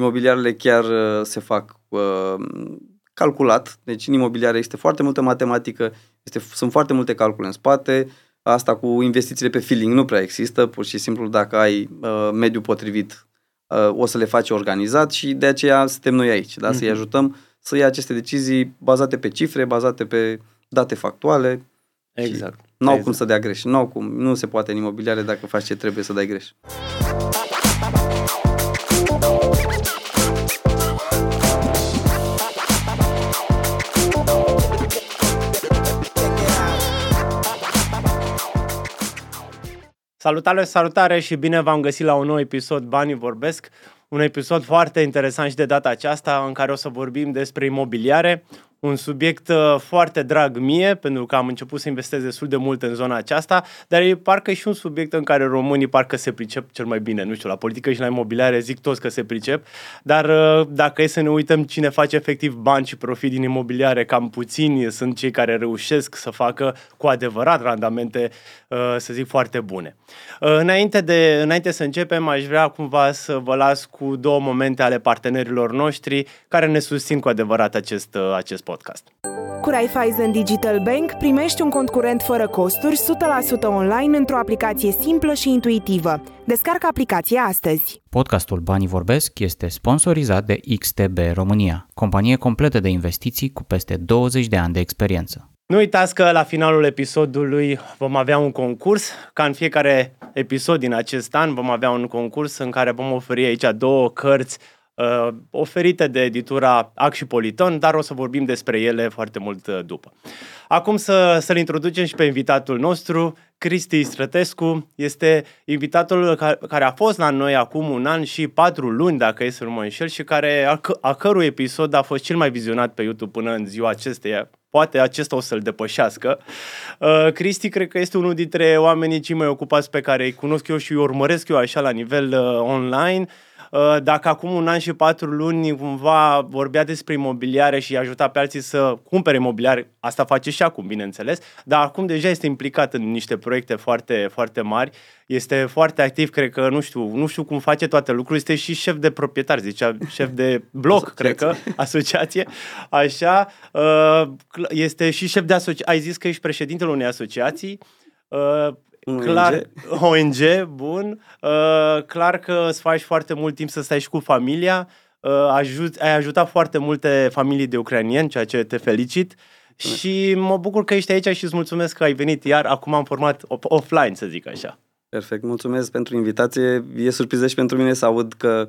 imobiliarele chiar uh, se fac uh, calculat, deci în imobiliare este foarte multă matematică, este, sunt foarte multe calcule în spate, asta cu investițiile pe feeling nu prea există, pur și simplu dacă ai uh, mediul potrivit uh, o să le faci organizat și de aceea suntem noi aici, da? Mm-hmm. să-i mhm. ajutăm să ia aceste decizii bazate pe cifre, bazate pe date factuale. Exact. Nu au exact. cum să dea greș, nu au cum, nu se poate în imobiliare dacă faci ce trebuie să dai greș. Salutare, salutare și bine v-am găsit la un nou episod Banii Vorbesc. Un episod foarte interesant și de data aceasta în care o să vorbim despre imobiliare, un subiect uh, foarte drag mie, pentru că am început să investez destul de mult în zona aceasta, dar e parcă și un subiect în care românii parcă se pricep cel mai bine. Nu știu, la politică și la imobiliare zic toți că se pricep, dar uh, dacă e să ne uităm cine face efectiv bani și profit din imobiliare, cam puțini sunt cei care reușesc să facă cu adevărat randamente, uh, să zic, foarte bune. Înainte, de, înainte să începem, aș vrea cumva să vă las cu două momente ale partenerilor noștri care ne susțin cu adevărat acest, acest podcast. Cu Raiffeisen Digital Bank primești un cont curent fără costuri, 100% online într-o aplicație simplă și intuitivă. Descarcă aplicația astăzi. Podcastul Banii Vorbesc este sponsorizat de XTB România, companie completă de investiții cu peste 20 de ani de experiență. Nu uitați că la finalul episodului vom avea un concurs. Ca în fiecare episod din acest an vom avea un concurs în care vom oferi aici două cărți uh, oferite de editura Ac și Politon, dar o să vorbim despre ele foarte mult uh, după. Acum să, să-l introducem și pe invitatul nostru, Cristi Strătescu. Este invitatul care a fost la noi acum un an și patru luni, dacă e să nu mă înșel, și care, a, a cărui episod a fost cel mai vizionat pe YouTube până în ziua acesteia. Poate acesta o să-l depășească. Uh, Cristi cred că este unul dintre oamenii cei mai ocupați pe care îi cunosc eu și îi urmăresc eu așa la nivel uh, online. Uh, dacă acum un an și patru luni cumva vorbea despre imobiliare și ajuta pe alții să cumpere imobiliare, asta face și acum, bineînțeles, dar acum deja este implicat în niște proiecte foarte, foarte mari, este foarte activ, cred că, nu știu, nu știu cum face toate lucrurile, este și șef de proprietar, zicea, șef de bloc, cred că, asociație, așa, uh, este și șef de asociație, ai zis că ești președintele unei asociații, uh, ONG. Clar, ONG, bun. Uh, clar că îți faci foarte mult timp să stai și cu familia. Uh, ajut, ai ajutat foarte multe familii de ucrainieni, ceea ce te felicit. Și mă bucur că ești aici și îți mulțumesc că ai venit iar. Acum am format offline, să zic așa. Perfect, mulțumesc pentru invitație. E surpriză și pentru mine să aud că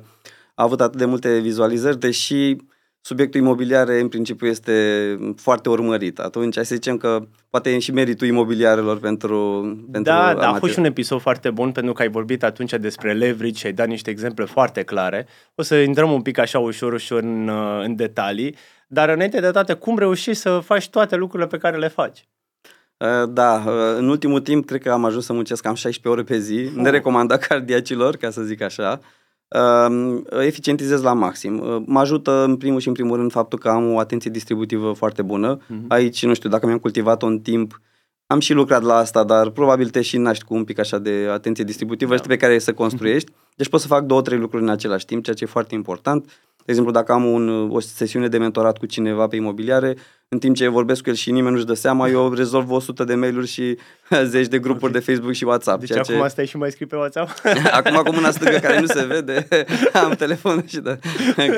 a avut atât de multe vizualizări, deși subiectul imobiliare în principiu este foarte urmărit. Atunci hai să zicem că poate e și meritul imobiliarelor pentru, pentru Da, da, a fost și un episod foarte bun pentru că ai vorbit atunci despre leverage și ai dat niște exemple foarte clare. O să intrăm un pic așa ușor, ușor în, în detalii, dar înainte de toate, cum reușești să faci toate lucrurile pe care le faci? Da, în ultimul timp cred că am ajuns să muncesc cam 16 ore pe zi, oh. nerecomandat cardiacilor, ca să zic așa. Uh, eficientizez la maxim. Uh, mă ajută în primul și în primul rând faptul că am o atenție distributivă foarte bună. Uh-huh. Aici, nu știu, dacă mi-am cultivat-o în timp, am și lucrat la asta, dar probabil te și naști cu un pic așa de atenție distributivă da. pe care să construiești. Deci poți să fac două, trei lucruri în același timp, ceea ce e foarte important. De exemplu, dacă am un, o sesiune de mentorat cu cineva pe imobiliare, în timp ce vorbesc cu el și nimeni nu-și dă seama, eu rezolv 100 de mail-uri și zeci de grupuri okay. de Facebook și WhatsApp. Deci ceea acum ce... stai și mai scrii pe WhatsApp? acum cu mâna stângă care nu se vede, am telefon și da,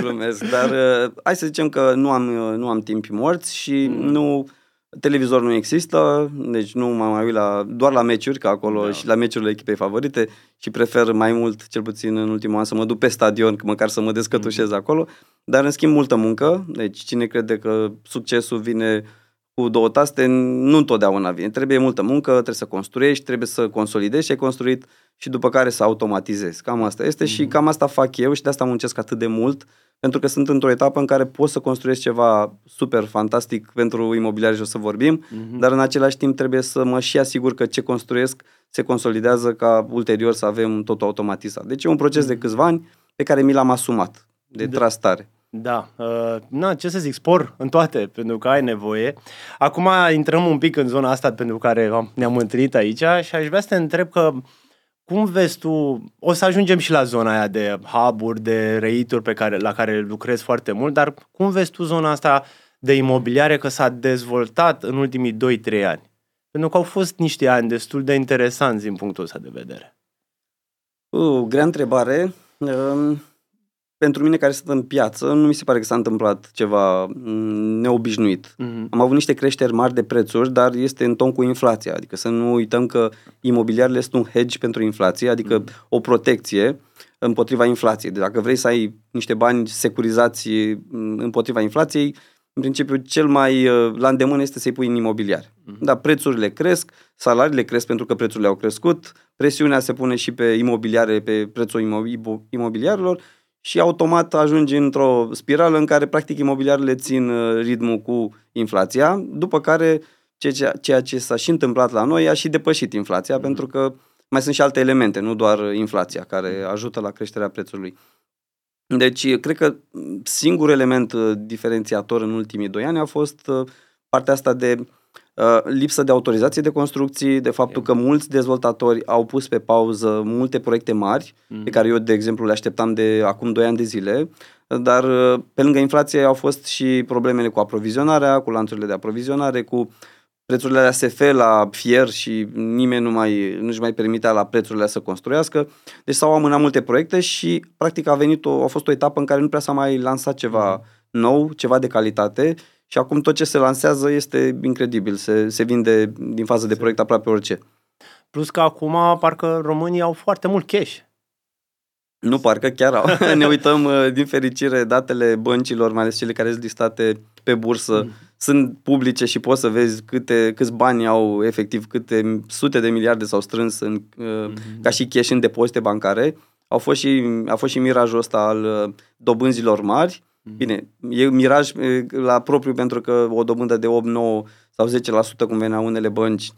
glumesc. Dar uh, hai să zicem că nu am, uh, nu am timp morți și mm. nu Televizor nu există, deci nu m-am mai uit la, doar la meciuri, că acolo da. și la meciurile echipei favorite și prefer mai mult, cel puțin în ultimul an, să mă duc pe stadion, măcar să mă descătușez mm. acolo, dar în schimb multă muncă, deci cine crede că succesul vine cu două taste, nu întotdeauna vine. Trebuie multă muncă, trebuie să construiești, trebuie să consolidezi ce ai construit și după care să automatizezi. Cam asta este mm. și cam asta fac eu și de asta muncesc atât de mult, pentru că sunt într-o etapă în care pot să construiesc ceva super fantastic pentru imobiliare și o să vorbim, mm-hmm. dar în același timp trebuie să mă și asigur că ce construiesc se consolidează ca ulterior să avem totul automatizat. Deci e un proces mm-hmm. de mhm. câțiva ani pe care mi l-am asumat, de, de trastare. Da, uh, na, ce să zic, spor în toate, pentru că ai nevoie. Acum intrăm un pic în zona asta pentru care ne-am întâlnit aici și aș vrea să te întreb că cum vezi tu, o să ajungem și la zona aia de hub de reituri pe care, la care lucrezi foarte mult, dar cum vezi tu zona asta de imobiliare că s-a dezvoltat în ultimii 2-3 ani? Pentru că au fost niște ani destul de interesanți din punctul ăsta de vedere. Uh, grea întrebare. Uh, pentru mine care sunt în piață, nu mi se pare că s-a întâmplat ceva mm, neobișnuit. Mm-hmm. Am avut niște creșteri mari de prețuri, dar este în ton cu inflația. Adică să nu uităm că imobiliarele sunt un hedge pentru inflație, adică mm-hmm. o protecție împotriva inflației. Deci dacă vrei să ai niște bani securizați mm, împotriva inflației, în principiu cel mai uh, la îndemână este să-i pui în imobiliar. Mm-hmm. Da, prețurile cresc, salariile cresc pentru că prețurile au crescut, presiunea se pune și pe imobiliare, pe prețul imobiliarilor și automat ajungi într-o spirală în care practic imobiliarele țin uh, ritmul cu inflația, după care ceea ce s-a și întâmplat la noi a și depășit inflația, mm-hmm. pentru că mai sunt și alte elemente, nu doar inflația, care ajută la creșterea prețului. Deci, cred că singurul element uh, diferențiator în ultimii doi ani a fost uh, partea asta de Uh, lipsă de autorizație de construcții, de faptul că mulți dezvoltatori au pus pe pauză multe proiecte mari, mm. pe care eu, de exemplu, le așteptam de acum 2 ani de zile, dar uh, pe lângă inflație au fost și problemele cu aprovizionarea, cu lanțurile de aprovizionare, cu prețurile la SF la fier și nimeni nu mai, nu-și mai permitea la prețurile să construiască. Deci s-au amânat multe proiecte și practic a venit o, a fost o etapă în care nu prea s-a mai lansat ceva mm. nou, ceva de calitate și acum tot ce se lansează este incredibil, se, se vinde din fază de proiect aproape orice. Plus că acum parcă românii au foarte mult cash. Nu, parcă chiar au. ne uităm, uh, din fericire, datele băncilor, mai ales cele care sunt listate pe bursă, mm. sunt publice și poți să vezi câte, câți bani au efectiv, câte sute de miliarde s-au strâns în, mm. ca și cash în depozite bancare. Au fost și, a fost și mirajul ăsta al uh, dobânzilor mari Mhm. Bine, e miraj la propriu pentru că o dobândă de 8, 9 sau 10% cum venea unele bănci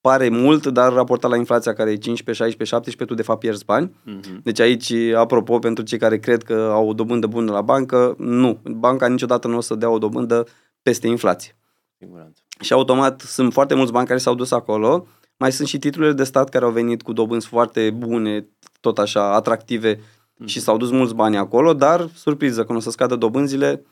pare mult, dar raportat la inflația care e 15, 16, 17, tu de fapt pierzi bani. Uh-huh. Deci aici, apropo, pentru cei care cred că au o dobândă bună la bancă, nu. Banca niciodată nu o să dea o dobândă peste inflație. Siguranță. Și automat sunt foarte mulți bani care s-au dus acolo. Mai sunt și titlurile de stat care au venit cu dobânzi foarte bune, tot așa, atractive și s-au dus mulți bani acolo, dar, surpriză, când o să scadă dobânzile,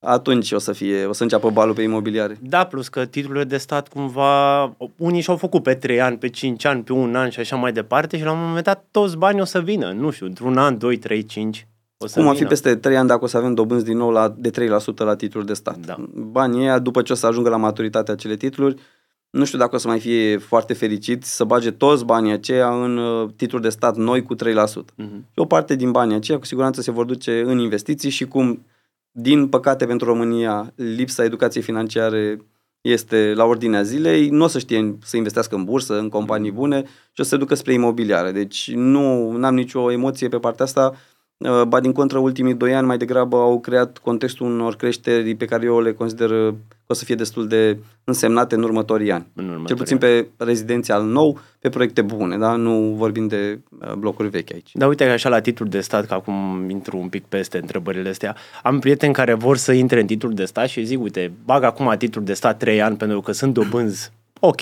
atunci o să fie, o să înceapă balul pe imobiliare. Da, plus că titlurile de stat cumva, unii și-au făcut pe 3 ani, pe 5 ani, pe un an și așa mai departe și la un moment dat toți banii o să vină, nu știu, într-un an, 2, 3, 5. O să Cum ar fi peste 3 ani dacă o să avem dobânzi din nou la, de 3% la titluri de stat. Da. Banii ăia, după ce o să ajungă la maturitatea acele titluri, nu știu dacă o să mai fie foarte fericit să bage toți banii aceia în uh, titluri de stat noi cu 3%. Uh-huh. Mhm. Și o parte din banii aceia cu siguranță se vor duce în investiții și cum, din păcate pentru România, lipsa educației financiare este la ordinea zilei, nu o să știe să investească în bursă, în companii mhm. bune și o să se ducă spre imobiliare. Deci nu am nicio emoție pe partea asta. Uh, ba din contră, ultimii doi ani mai degrabă au creat contextul unor creșteri pe care eu le consider o să fie destul de însemnate în următorii ani. În următorii Cel puțin pe rezidențial nou, pe proiecte bune, da? nu vorbim de uh, blocuri vechi aici. Da, uite așa la titlul de stat, că acum intru un pic peste întrebările astea, am prieteni care vor să intre în titlul de stat și zic, uite, bag acum titlul de stat 3 ani pentru că sunt dobânzi ok,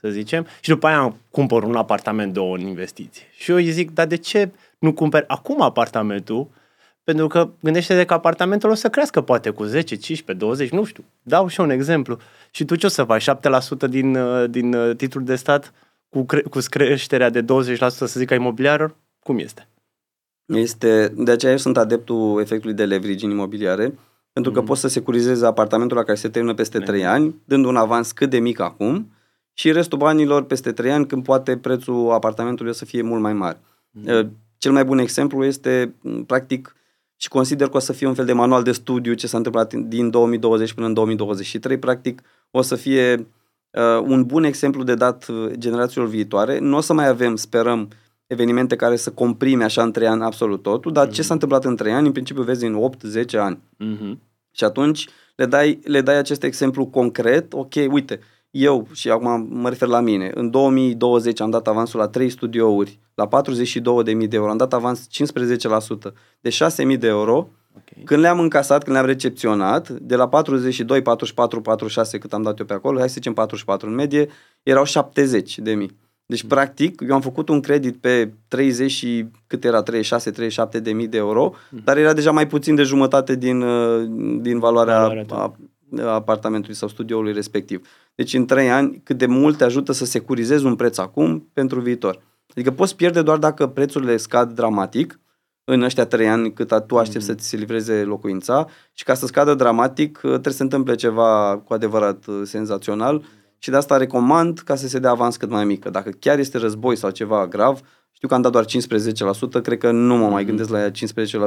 să zicem, și după aia cumpăr un apartament, două în investiție. Și eu îi zic, dar de ce nu cumperi acum apartamentul pentru că gândește-te că apartamentul o să crească poate cu 10, 15, 20, nu știu. Dau și un exemplu. Și tu ce o să faci? 7% din, uh, din uh, titlul de stat cu, cre- cu creșterea de 20% să zic a imobiliară? Cum este? Este, de aceea eu sunt adeptul efectului de leverage în imobiliare, pentru că mm. poți să securizezi apartamentul la care se termină peste 3 ani, dând un avans cât de mic acum și restul banilor peste 3 ani, când poate prețul apartamentului o să fie mult mai mare. Mm. Cel mai bun exemplu este, practic, și consider că o să fie un fel de manual de studiu ce s-a întâmplat din 2020 până în 2023. Practic, o să fie uh, un bun exemplu de dat uh, generațiilor viitoare. Nu o să mai avem, sperăm, evenimente care să comprime așa în 3 ani absolut totul, dar mm-hmm. ce mhm. s-a întâmplat în 3 ani, în principiu vezi în 8-10 ani. Mm-hmm. Și atunci le dai, le dai acest exemplu concret, ok, uite, eu, și acum mă refer la mine, în 2020 am dat avansul la 3 studiouri, la 42.000 de euro, am dat avans 15%, de 6.000 de euro, okay. când le-am încasat, când le-am recepționat, de la 42, 44, 46 cât am dat eu pe acolo, hai să zicem 44 în medie, erau 70 de mii. Deci, practic, eu am făcut un credit pe 30 și cât era, 36-37 de mii de euro, mm. dar era deja mai puțin de jumătate din, uh, din valoarea, valoarea a, a apartamentului sau studioului respectiv. Deci, în 3 ani, cât de mult te ajută să securizezi un preț acum pentru viitor. Adică poți pierde doar dacă prețurile scad dramatic, în ăștia trei ani cât tu aștepți mm-hmm. să ți se livreze locuința și ca să scadă dramatic uh, trebuie să se întâmple ceva cu adevărat uh, senzațional și de asta recomand ca să se dea avans cât mai mică. Dacă chiar este război sau ceva grav, știu că am dat doar 15%, cred că nu mă mai mhm. gândesc la ea 15%,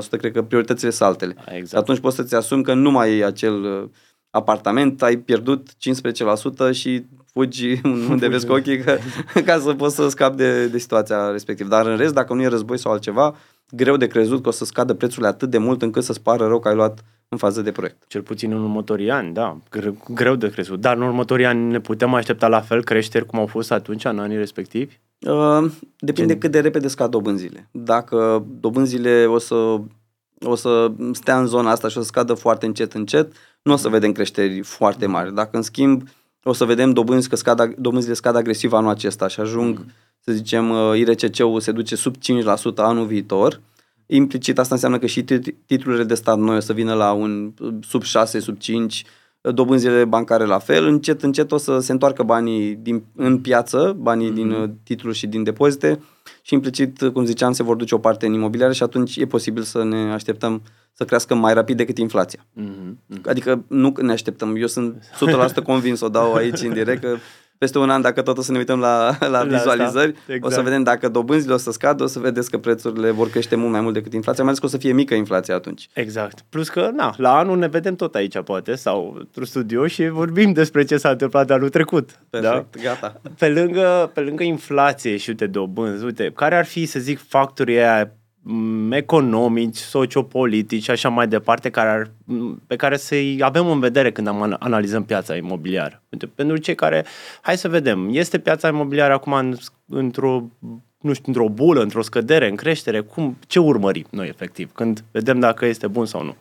cred că prioritățile sunt altele. Exact. Atunci poți să-ți asumi că nu mai e acel uh, apartament, ai pierdut 15% și fugi unde vezi cu ochii ca, ca să poți să scapi de, de situația respectivă. Dar în rest, dacă nu e război sau altceva, greu de crezut că o să scadă prețurile atât de mult încât să-ți pară rău că ai luat în fază de proiect. Cel puțin în următorii ani, da, greu, greu de crezut. Dar în următorii ani ne putem aștepta la fel creșteri cum au fost atunci, în anii respectivi? Uh, depinde Gen... cât de repede scad dobânzile. Dacă dobânzile o să, o să stea în zona asta și o să scadă foarte încet, încet, nu o să vedem creșteri foarte mari. Dacă, în schimb, o să vedem dobânzi că scad, dobânzile scad agresiv anul acesta și ajung, mm. să zicem, uh, IRCC-ul se duce sub 5% anul viitor, implicit asta înseamnă că și titlurile de stat noi o să vină la un sub 6, sub 5, dobânzile bancare la fel, încet, încet o să se întoarcă banii din, în piață, banii mm-hmm. din uh, titluri și din depozite și implicit, cum ziceam, se vor duce o parte în imobiliare și atunci e posibil să ne așteptăm să crească mai rapid decât inflația. Mm-hmm. Adică nu ne așteptăm, eu sunt 100% convins, o dau aici în direct, că peste un an, dacă tot o să ne uităm la, la, la vizualizări, exact. o să vedem dacă dobânzile o să scadă, o să vedeți că prețurile vor crește mult mai mult decât inflația, mai ales că o să fie mică inflația atunci. Exact. Plus că, na, la anul ne vedem tot aici, poate, sau într-un studio și vorbim despre ce s-a întâmplat de anul trecut. Perfect, da? gata. Pe lângă, pe lângă inflație și, uite, dobânzi, uite, care ar fi, să zic, factorii aia economici, sociopolitici și așa mai departe, care ar, pe care să-i avem în vedere când am analizăm piața imobiliară. Pentru cei care, hai să vedem, este piața imobiliară acum în, într-o nu știu, într-o bulă, într-o scădere, în creștere, cum, ce urmărim noi efectiv, când vedem dacă este bun sau nu?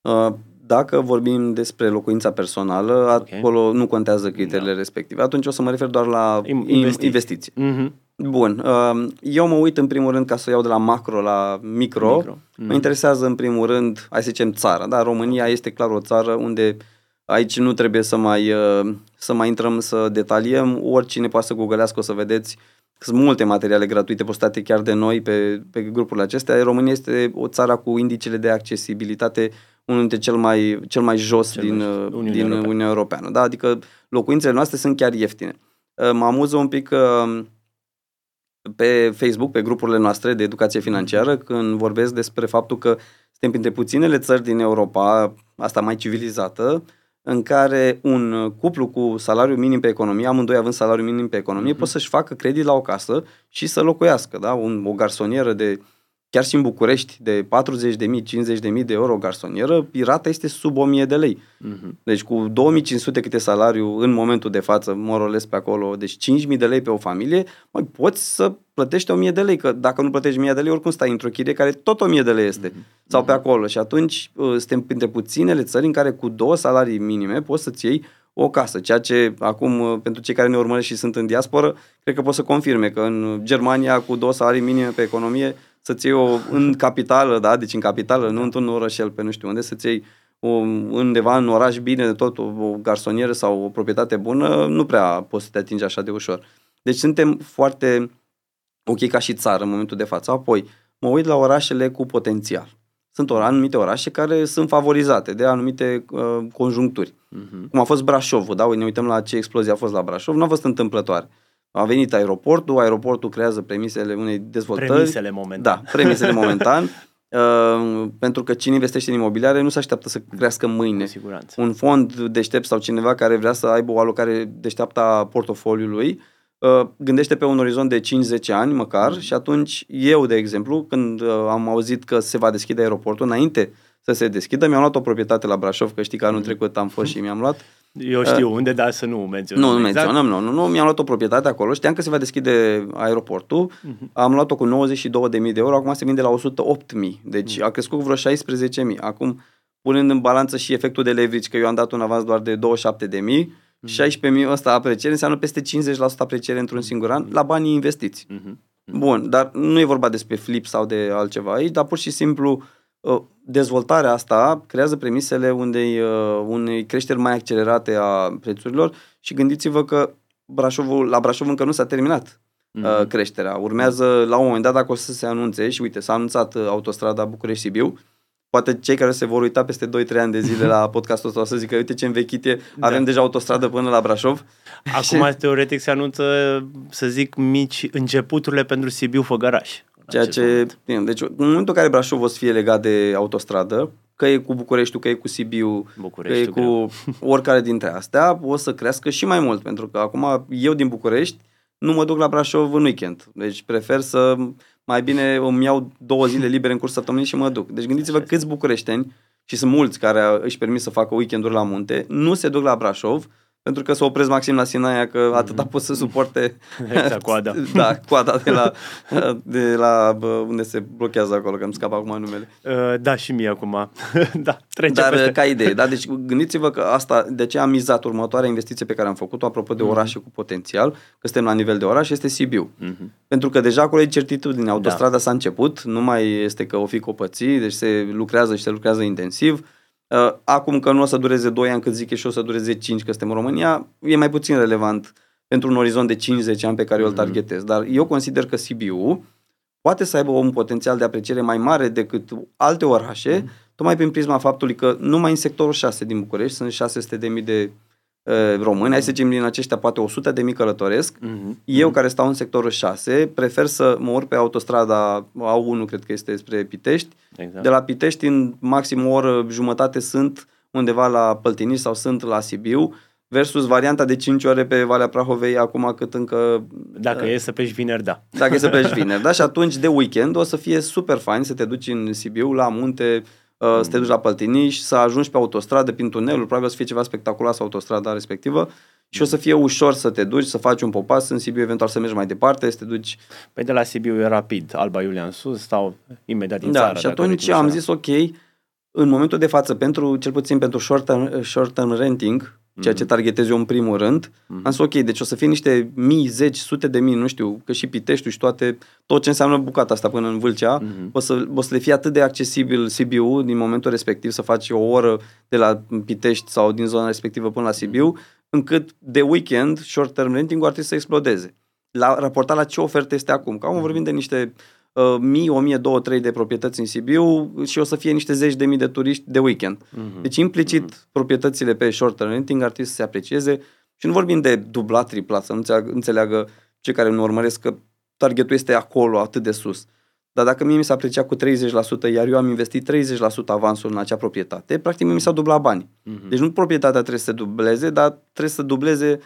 Uh, dacă vorbim despre locuința personală, okay. acolo nu contează criteriile da. respective. Atunci o să mă refer doar la investiții. investiții. Mm-hmm. Bun. Um, eu mă uit în primul rând ca să iau de la macro la micro. micro. Mm. Mă interesează în primul rând, hai să zicem, țara. Da? România este clar o țară unde aici nu trebuie să mai, uh, să mai intrăm să detaliem. Oricine poate să googlească, o să vedeți sunt multe materiale gratuite postate chiar de noi pe, pe grupurile acestea. România este o țară cu indicele de accesibilitate unul dintre cel mai, cel mai jos cel din, mai, uh, Uniunea, din Europeană. Uniunea Europeană. Da? Adică locuințele noastre sunt chiar ieftine. Uh, mă amuză un pic că pe Facebook, pe grupurile noastre de educație financiară, când vorbesc despre faptul că suntem printre puținele țări din Europa, asta mai civilizată, în care un cuplu cu salariu minim pe economie, amândoi având salariu minim pe economie, mm-hmm. pot să-și facă credit la o casă și să locuiască. Da? Un, o garsonieră de chiar și în București, de 40.000, 50.000 de euro garsonieră, pirata este sub 1000 de lei. Uh-huh. Deci cu 2500 câte salariu în momentul de față, morolesc pe acolo, deci 5000 de lei pe o familie, mai poți să plătești 1000 de lei, că dacă nu plătești 1000 de lei, oricum stai într-o chirie care tot 1000 de lei este, uh-huh. sau pe acolo. Și atunci uh, suntem printre puținele țări în care cu două salarii minime poți să-ți iei o casă, ceea ce acum, uh, pentru cei care ne urmăresc și sunt în diasporă, cred că pot să confirme că în Germania cu două salarii minime pe economie să-ți iei o în capitală, da, deci în capitală, nu într-un orășel pe nu știu unde, să-ți iei o, undeva în oraș bine de tot, o, o garsonieră sau o proprietate bună, nu prea poți să te atingi așa de ușor. Deci suntem foarte ok ca și țară în momentul de față. Apoi, mă uit la orașele cu potențial. Sunt anumite orașe care sunt favorizate de anumite uh, conjuncturi. Uh-huh. Cum a fost Brașovul, da? Ne uităm la ce explozie a fost la Brașov, nu a fost întâmplătoare. A venit aeroportul, aeroportul creează premisele unei dezvoltări. Premisele momentan. Da, premisele momentan. Uh, pentru că cine investește în imobiliare nu se așteaptă să crească mâine. Cu siguranță. Un fond deștept sau cineva care vrea să aibă o alocare deșteaptă a portofoliului, uh, gândește pe un orizont de 5-10 ani măcar mm. și atunci eu, de exemplu, când uh, am auzit că se va deschide aeroportul, înainte să se deschidă, mi-am luat o proprietate la Brașov, că știi că anul mm. trecut am fost și mi-am luat eu știu uh, unde, dar să nu menționăm. Nu, nu exact. menționăm, nu, nu, nu. Mi-am luat o proprietate acolo, știam că se va deschide aeroportul, uh-huh. am luat-o cu 92.000 de euro, acum se vinde la 108.000, deci uh-huh. a crescut cu vreo 16.000. Acum, punând în balanță și efectul de leverage, că eu am dat un avans doar de 27.000 16.000 ăsta apreciere înseamnă peste 50% apreciere într-un singur an la banii investiți. Mhm. Bun, dar nu e vorba despre flip sau de altceva aici, dar pur și simplu uh, dezvoltarea asta creează premisele unei, uh, unei creșteri mai accelerate a prețurilor și gândiți-vă că Brașovul, la Brașov încă nu s-a terminat uh, creșterea. Urmează la un moment dat dacă o să se anunțe și uite, s-a anunțat uh, autostrada București-Sibiu, poate cei care se vor uita peste 2-3 ani de zile la podcastul ăsta o să zică, uite ce învechit e, avem deja autostradă până la Brașov. Acum, teoretic, se anunță, să zic, mici începuturile pentru Sibiu Făgăraș. Ceea ce, bine, deci în momentul în care Brașov o să fie legat de autostradă, că e cu Bucureștiul, că e cu Sibiu, că e Bucureștiul, cu greu. oricare dintre astea, o să crească și mai mult, pentru că acum eu din București nu mă duc la Brașov în weekend. Deci prefer să mai bine îmi iau două zile libere în curs săptămânii și mă duc. Deci gândiți-vă Așa este. câți bucureșteni, și sunt mulți care își permit să facă weekenduri la munte, nu se duc la Brașov pentru că se opresc maxim la Sinaia, că atâta pot să suporte Exact, coada. da, coada de la, de la bă, unde se blochează acolo, că îmi scapă acum numele. Uh, Da, și mie acum. da, trece Dar peste. ca idee, da? Deci gândiți-vă că asta, de ce am mizat următoarea investiție pe care am făcut-o, apropo Mhm. de orașe cu potențial, că suntem la nivel de oraș, este Sibiu. Mhm. Pentru că deja acolo e certitudine, autostrada Da. s-a început, nu mai este că o fi copății, deci se lucrează și se lucrează intensiv. Uh, Acum că nu o să dureze 2 ani cât zic eu și o să dureze 5 că suntem în România, e mai puțin relevant pentru un orizont de 5-10 ani pe care eu îl targetez. Dar eu consider că Sibiu poate să aibă un potențial de apreciere mai mare decât alte orașe, tocmai prin prisma faptului că numai în sectorul 6 din București sunt 600.000 de uh, români, hai să zicem din aceștia poate 100.000 călătoresc, Mhm. eu care stau în sectorul 6, prefer să mă urc pe autostrada A1, cred că este spre Pitești. Exact. De la Pitești în maxim o oră jumătate sunt undeva la Păltiniș sau sunt la Sibiu, versus varianta de 5 ore pe Valea Prahovei, acum cât încă... Dacă e să pleci vineri, da. Dacă e să pleci vineri, da? Și atunci de weekend o să fie super fain să te duci în Sibiu, la munte, uh, să te duci la Păltiniș, să ajungi pe autostradă, prin tunelul, probabil o să fie ceva spectaculos autostrada respectivă și o să fie ușor să te duci, să faci un popas în Sibiu, eventual să mergi mai departe, să te duci Păi de la Sibiu e rapid, Alba Iulia în sus sau imediat din Da, țară. și dacă atunci ritmul am așa. zis ok, în momentul de față, pentru, cel puțin pentru short term, short term renting, ceea ce targetez eu în primul rând, am zis ok, deci o să fie niște mii, zeci, sute de mii, nu știu, că și Piteștiul și toate, tot ce înseamnă bucata asta până în Vâlcea, o, să, o să le fie atât de accesibil Sibiu din momentul respectiv, să faci o oră de la Pitești sau din zona respectivă până la Sibiu, încât de weekend short term renting ar trebui să explodeze. La, raportat la ce ofertă este acum. Că acum vorbim de niște uh, mii, o mie, două, trei de proprietăți în Sibiu și o să fie niște zeci de mii de turiști de weekend. Mhm. Deci implicit proprietățile pe short term renting ar trebui să se aprecieze și nu vorbim de dublat, triplat, să nu înțeleagă, înțeleagă cei care nu urmăresc că targetul este acolo, atât de sus. Dar dacă mie mi s-a apreciat cu 30%, iar eu am investit 30% avansul în acea proprietate, practic mie mi s-au dublat banii. Mhm. Deci nu proprietatea trebuie să se dubleze, dar trebuie să dubleze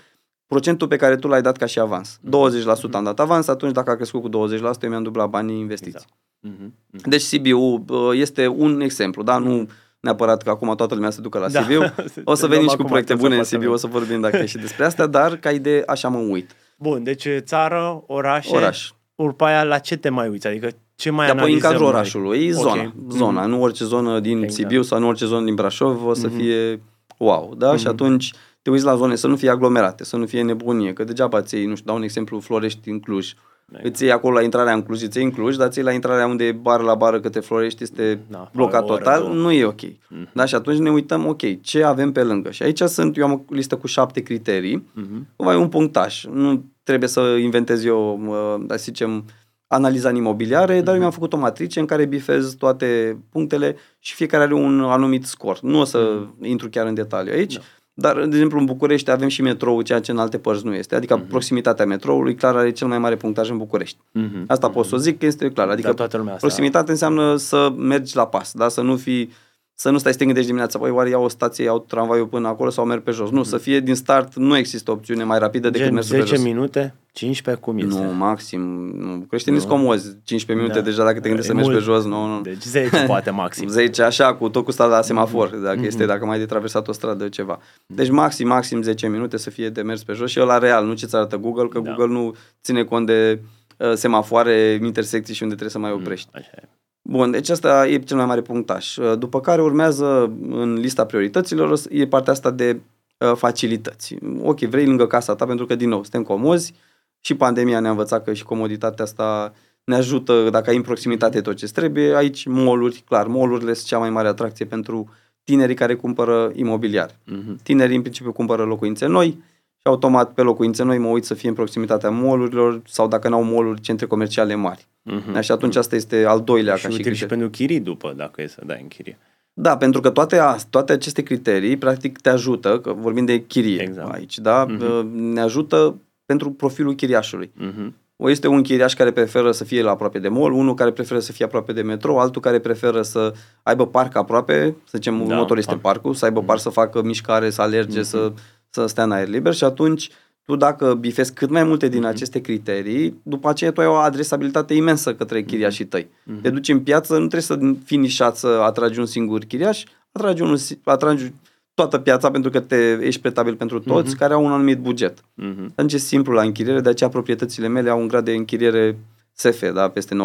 procentul pe care tu l-ai dat ca și avans. 20% am dat avans, atunci dacă a crescut cu 20%, eu mi-am dublat banii investiți. Exact. Mhm. Mhm. Deci Sibiu uh, este un exemplu, da? Nu neapărat că acum toată lumea se ducă la Da. Sibiu. O să Luăm venim și cu acum proiecte atenția bune în toată Sibiu, lumea. o să vorbim dacă e și despre asta, dar ca idee așa mă uit. Bun, deci țară, orașe, Oraș. urpa aia la ce te mai uiți? Adică ce mai Dar apoi în analizăm cadrul noi? orașului, zona. Ok. Zona, Mhm. nu orice zonă din Exact. Sibiu sau nu orice zonă din Brașov o să Mhm. fie wow, da? Și atunci te uiți la zone să nu fie aglomerate, să nu fie nebunie, că degeaba ți iei, nu știu, dau un exemplu, Florești în Cluj. Exact. Îți iei acolo la intrarea în Cluj, îți iei în Cluj, dar ți iei la intrarea unde e bară la bară către Florești este Da, blocat o oră, total, două. nu e ok. Mhm. Da? Și atunci ne uităm, ok, ce avem pe lângă? Și aici sunt, eu am o listă cu șapte criterii, Mhm. cu mai un punctaj. Nu trebuie să inventez eu, uh, să zicem, analiza în imobiliare, dar eu mi-am făcut o matrice în care bifez toate punctele și fiecare are un anumit scor. Nu o să intru chiar în detaliu aici, dar, de exemplu, în București avem și metrou, ceea ce în alte părți nu este. Adică proximitatea metroului, clar, are cel mai mare punctaj în București. Mhm. Asta pot să o zic, că este clar. Adică Da, toată lumea asta- proximitate înseamnă să mergi la pas, da? să nu fii să nu stai să te gândești dimineața, păi oare iau o stație, iau tramvaiul până acolo sau merg pe jos. Nu, să fie din start, nu există opțiune mai rapidă decât Gen mersul 10 pe jos. minute, 15, cum este? Nu, maxim. Nu. Creștinii sunt comozi. 15 minute Da. deja dacă te gândești să E mergi pe mult. jos. Nu, nu. Deci 10 poate maxim. 10 așa, cu tot cu stat la semafor, Mhm. dacă este, dacă mai ai de traversat o stradă, ceva. Deci maxim, maxim 10 minute să fie de mers pe jos și ăla real, nu ce ți arată Google, că Da. Google nu ține cont de uh, semafoare, intersecții și unde trebuie să mai oprești. Așa e. Bun, deci asta e cel mai mare punctaj. Uh, După care urmează în lista priorităților o să- e partea asta de uh, facilități. Ok, vrei lângă casa ta pentru că, din nou, suntem comozi și pandemia ne-a învățat că și comoditatea asta ne ajută dacă ai în proximitate tot ce trebuie. Aici moluri, clar, molurile sunt cea mai mare atracție pentru tinerii care cumpără imobiliar. Uh-huh. Tinerii în principiu cumpără locuințe noi și automat pe locuințe noi mă uit să fie în proximitatea molurilor sau dacă n-au moluri, centre comerciale mari. Uh-huh. Și atunci asta este al doilea și ca și util și pentru chirii după, dacă e să dai în chirie. Da, pentru că toate, toate aceste criterii practic te ajută, că vorbim de chirie Exact. aici, da? Mhm. Ne ajută pentru profilul chiriașului. Uh-huh. O este un chiriaș care preferă să fie la aproape de mall, unul care preferă să fie aproape de metro, altul care preferă să aibă parc aproape, să zicem, Da, următor este parc. parcul, să aibă parc să facă mișcare, să alerge, să, să stea în aer liber și atunci tu dacă bifezi cât mai multe din aceste criterii, după aceea tu ai o adresabilitate imensă către chiriașii tăi. Te duci în piață, nu trebuie să fii nișat să atragi un singur chiriaș, atragi, unul, si- atragi toată piața pentru că te ești pretabil pentru toți care au un anumit buget. Uh-huh. Atunci e simplu la închiriere, de aceea proprietățile mele au un grad de închiriere SF, da, peste 97%.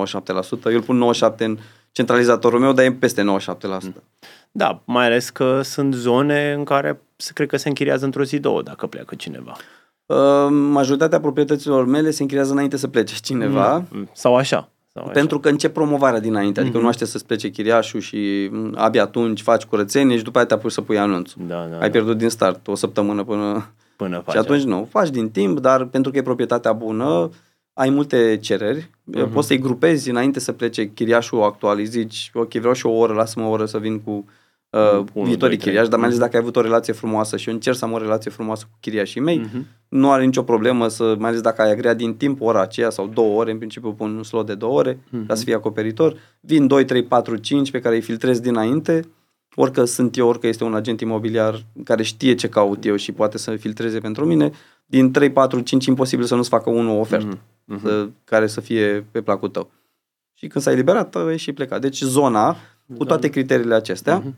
Eu îl pun 97% în centralizatorul meu, dar e peste 97%. Da, mai ales că sunt zone în care se cred că se închiriază într-o zi, două, dacă pleacă cineva. Uh, majoritatea proprietăților mele se închiriază înainte să plece cineva, Mm. Sau așa. Sau așa. pentru că încep promovarea dinainte, adică nu aștept să-ți plece chiriașul și mm, abia atunci faci curățenie și după aia te apuci să pui anunțul. Da, da, Ai da. pierdut din start o săptămână până... Până faci Și atunci nu, faci din timp, dar pentru că e proprietatea bună, ai multe cereri, uh-huh. poți să-i grupezi înainte să plece chiriașul actual, îi zici, ok, vreau și o oră, lasă-mă o oră să vin cu uh, Unu, viitorii doi, trei. chiriași, dar mai ales Mhm. dacă ai avut o relație frumoasă și eu încerc să am o relație frumoasă cu chiriașii mei, Mhm. nu are nicio problemă să, mai ales dacă ai agreat din timp ora aceea sau două ore, în principiu pun un slot de două ore, Mhm. ca să fie acoperitor, vin 2, 3, 4, 5 pe care îi filtrez dinainte, orică sunt eu, orică este un agent imobiliar care știe ce caut eu și poate să filtreze pentru mine, din 3, 4, 5 imposibil să nu-ți facă unul o ofertă Mhm. să, care să fie pe placul tău. Și când s-a eliberat, ai și plecat. Deci zona, cu toate criteriile acestea, Mhm.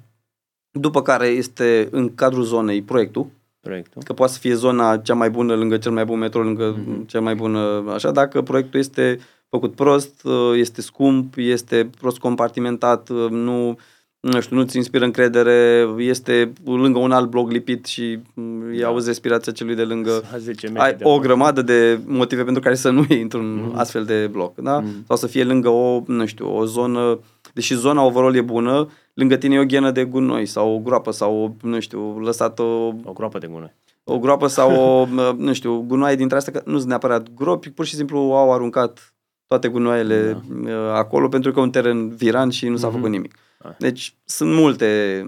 După care este în cadrul zonei proiectul, Proiectul. că poate să fie zona cea mai bună lângă cel mai bun metro, lângă Mhm. cel mai bun așa, dacă proiectul este făcut prost, este scump, este prost compartimentat, nu nu știu, nu-ți inspiră încredere, este lângă un alt bloc lipit și mm, îi Da. auzi respirația celui de lângă. A 10 metri Ai de o acolo. grămadă de motive pentru care să nu iei într-un astfel de bloc, da? Mhm. Sau să fie lângă o, nu știu, o zonă, deși zona overall e bună, lângă tine e o ghenă de gunoi sau o groapă sau, o, nu știu, lăsat o, O groapă de gunoi. o groapă sau o, mă, nu știu, gunoaie dintre astea, că nu sunt neapărat gropi, pur și simplu au aruncat toate gunoaiele da. acolo pentru că e un teren viran și nu s-a Mhm. făcut nimic. Ah. Deci sunt multe,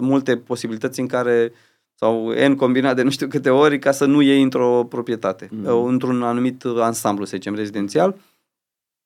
multe posibilități în care sau N combinat de nu știu câte ori ca să nu iei într-o proprietate, Mhm. într-un anumit ansamblu, să zicem, rezidențial.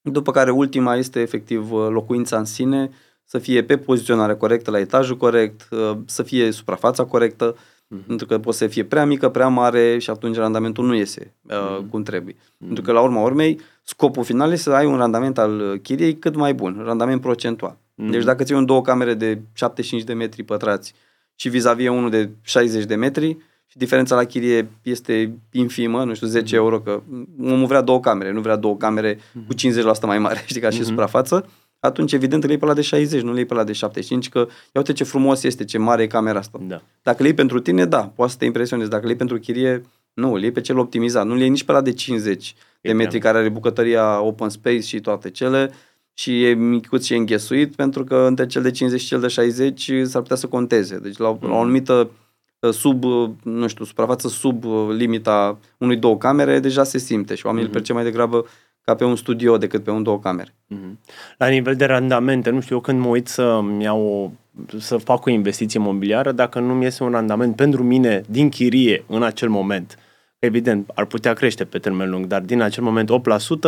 După care ultima este efectiv locuința în sine, să fie pe poziționare corectă, la etajul corect, să fie suprafața corectă, Mhm. pentru că poate să fie prea mică, prea mare și atunci randamentul nu iese uh, cum trebuie. Pentru că la urma urmei, scopul final este să ai un randament al chiriei cât mai bun, randament procentual. Mhm. Deci dacă ții un două camere de 75 de metri pătrați și vis-a-vis unul de 60 de metri și diferența la chirie este infimă, nu știu, 10 euro, că omul vrea două camere, nu vrea două camere cu 50% mai mare, știi, ca și suprafață, atunci evident îl iei pe la de 60, nu îl iei pe la de 75, că ia uite ce frumos este, ce mare e camera asta. Da. Dacă îl iei pentru tine, da, poate să te impresionezi. Dacă îl iei pentru chirie, nu, îl iei pe cel optimizat. Nu îl iei nici pe la de 50 de E metri prea care are bucătăria open space și toate cele și e micuț și e înghesuit pentru că între cel de 50 și cel de 60 s-ar putea să conteze. Deci la, la o anumită uh, sub, uh, nu știu, suprafață sub uh, limita unui două camere, deja se simte și oamenii îl percep mai degrabă ca pe un studio decât pe un două camere. Mhm. La nivel de randamente, nu știu, eu când mă uit să iau o, să fac o investiție imobiliară, dacă nu mi iese un randament pentru mine din chirie în acel moment, evident, ar putea crește pe termen lung, dar din acel moment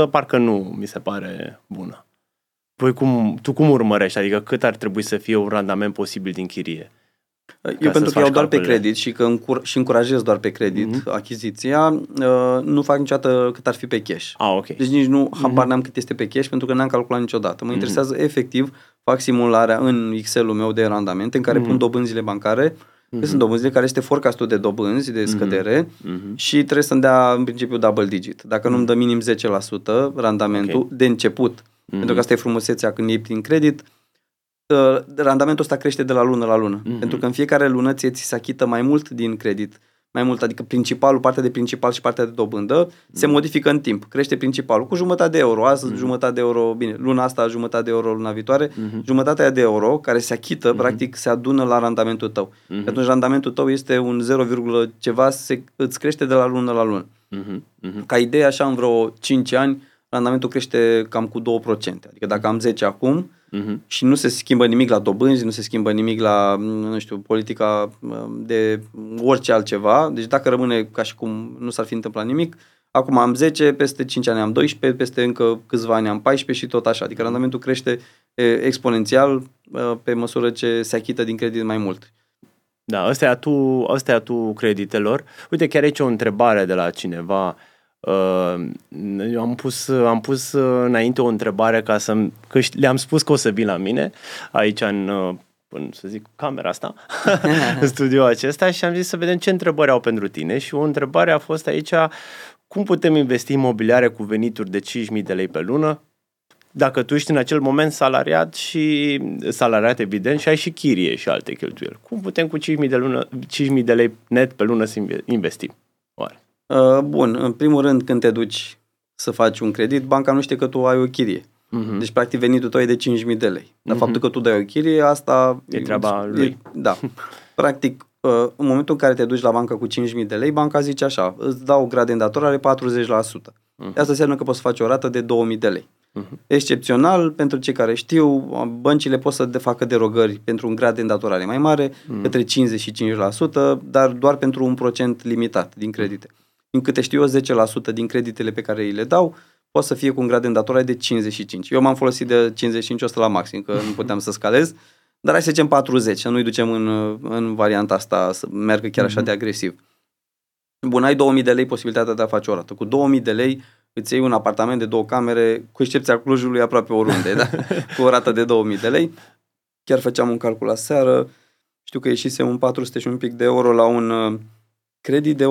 8% parcă nu mi se pare bună. Păi cum, tu cum urmărești? Adică cât ar trebui să fie un randament posibil din chirie? Eu să-ți pentru că faci iau doar pe calculele. credit și că încur- și încurajez doar pe credit Mhm. achiziția, uh, nu fac niciodată cât ar fi pe cash. Ah, ok. Deci nici nu Mhm. habar n-am cât este pe cash pentru că n-am calculat niciodată. Mă interesează efectiv, fac simularea în Excel-ul meu de randamente în care Mhm. pun dobânzile bancare, că sunt dobânzile care este forecastul de dobânzi, de scădere Mhm. și trebuie să-mi dea în principiu double digit. Dacă nu-mi dă minim 10% randamentul Ok. de început, pentru că asta e frumusețea când iei prin credit, uh, randamentul ăsta crește de la lună la lună. Mhm. Pentru că în fiecare lună ție ți se achită mai mult din credit. Mai mult, adică principalul, partea de principal și partea de dobândă, se modifică în timp. Crește principalul cu jumătate de euro, azi jumătate de euro, bine, luna asta jumătate de euro, luna viitoare, jumătatea de euro care se achită, practic se adună la randamentul tău. Mhm. Și atunci randamentul tău este un 0, ceva, se, îți crește de la lună la lună. Mhm, mhm. Ca idee, așa, în vreo 5 ani, randamentul crește cam cu 2%. Adică dacă am 10 acum Mhm. și nu se schimbă nimic la dobânzi, nu se schimbă nimic la, nu știu, politica um, de orice altceva, deci dacă rămâne ca și cum nu s-ar fi întâmplat nimic, acum am 10, peste 5 ani am 12, peste încă câțiva ani am 14 și tot așa. Adică randamentul crește e, exponențial uh, pe măsură ce se achită din credit mai mult. Da, ăsta e atu, ăsta e atu creditelor. Uite, chiar aici o întrebare de la cineva. Uh, eu am pus, am pus uh, înainte o întrebare ca să că ș- le-am spus că o să vin la mine aici în, uh, în să zic, camera asta, în studio acesta și am zis să vedem ce întrebări au pentru tine și o întrebare a fost aici cum putem investi imobiliare cu venituri de 5.000 de lei pe lună dacă tu ești în acel moment salariat și salariat evident și ai și chirie și alte cheltuieli. Cum putem cu 5.000 de, lună, 5.000 de lei net pe lună să inve- investim? Oare? Uh, Bun, în primul rând când te duci să faci un credit, banca nu știe că tu ai o chirie. Mhm. Deci, practic, venitul tău e de 5.000 de lei. Dar faptul că tu dai o chirie, asta... E treaba lui. Da. Practic, uh, în momentul în care te duci la bancă cu 5.000 de lei, banca zice așa, îți dau grad de îndatorare 40%. Asta înseamnă că poți să faci o rată de 2.000 de lei. Excepțional, pentru cei care știu, băncile pot să de facă derogări pentru un grad de îndatorare mai mare, către 55%, dar doar pentru un procent limitat din credite. Din câte știu eu, 10% din creditele pe care îi le dau pot să fie cu un grad de îndatorare de 55. Eu m-am folosit de 55 ăsta la maxim, că nu puteam să scalez, dar hai să zicem 40, să nu-i ducem în, în varianta asta să meargă chiar așa de agresiv. Bun, ai 2000 de lei posibilitatea de a face o rată. Cu 2000 de lei îți iei un apartament de două camere, cu excepția Clujului, aproape oriunde, da? cu o rată de 2000 de lei. Chiar făceam un calcul la seară, știu că ieșise un 400 și un pic de euro la un uh, credit de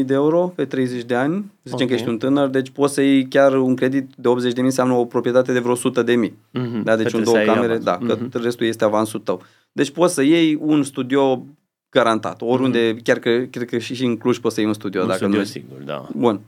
80.000 de euro pe 30 de ani, să zicem Ok. că ești un tânăr, deci poți să iei chiar un credit de 80.000 înseamnă o proprietate de vreo 100.000. Mhm. Da, deci Că un trebuie două să ai camere, avans. da, că Mhm. restul este avansul tău. Deci poți să iei un studio garantat, oriunde, chiar că cred că și, și în Cluj poți să iei un studio. Un dacă studio nu sigur, da. Bun.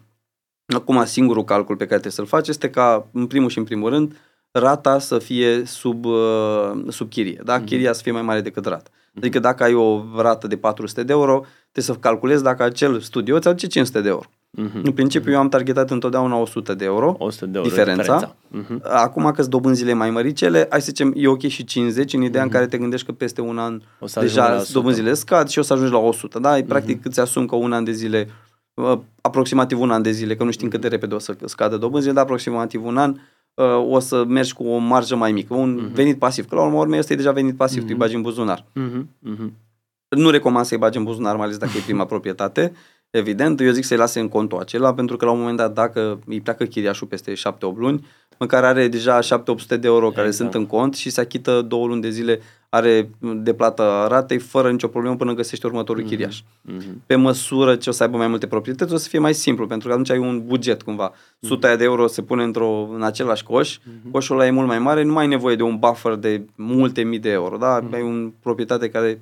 Acum, singurul calcul pe care trebuie să-l faci este ca, în primul și în primul rând, rata să fie sub, uh, sub chirie. Da? Chiria să fie mai mare decât rata. Adică dacă ai o rată de 400 de euro, trebuie să calculezi dacă acel studio îți aduce 500 de euro. Mhm. În principiu, eu am targetat întotdeauna 100 de euro. 100 de euro diferența. diferența. Mhm. Acum că dobânzile mai măricele, hai să zicem, e ok și 50 în ideea în care te gândești că peste un an Mhm. O să ajungă la deja 100. dobânzile scad și o să ajungi la 100. Da? Mhm. Practic îți asumi că un an de zile, uh, aproximativ un an de zile, că nu știm cât Mhm. de repede o să scadă dobânzile, dar aproximativ un an uh, o să mergi cu o marjă mai mică, un venit pasiv. Că la urmă urmei ăsta e deja venit pasiv, tu îi bagi în buzunar. Mhm. Mhm. Nu recomand să-i bagi în buzunar, mai ales dacă e prima proprietate. Evident, eu zic să-i lase în contul acela, pentru că la un moment dat, dacă îi pleacă chiriașul peste 7-8 luni, măcar are deja 7-800 de euro care Exact. sunt în cont și se achită două luni de zile, are de plată ratei fără nicio problemă până găsește următorul chiriaș. Mhm. Pe măsură ce o să aibă mai multe proprietăți, o să fie mai simplu, pentru că atunci ai un buget cumva. Suta aia de euro se pune într-o, în același coș, coșul ăla e mult mai mare, nu mai ai nevoie de un buffer de multe mii de euro, da? Ai un proprietate care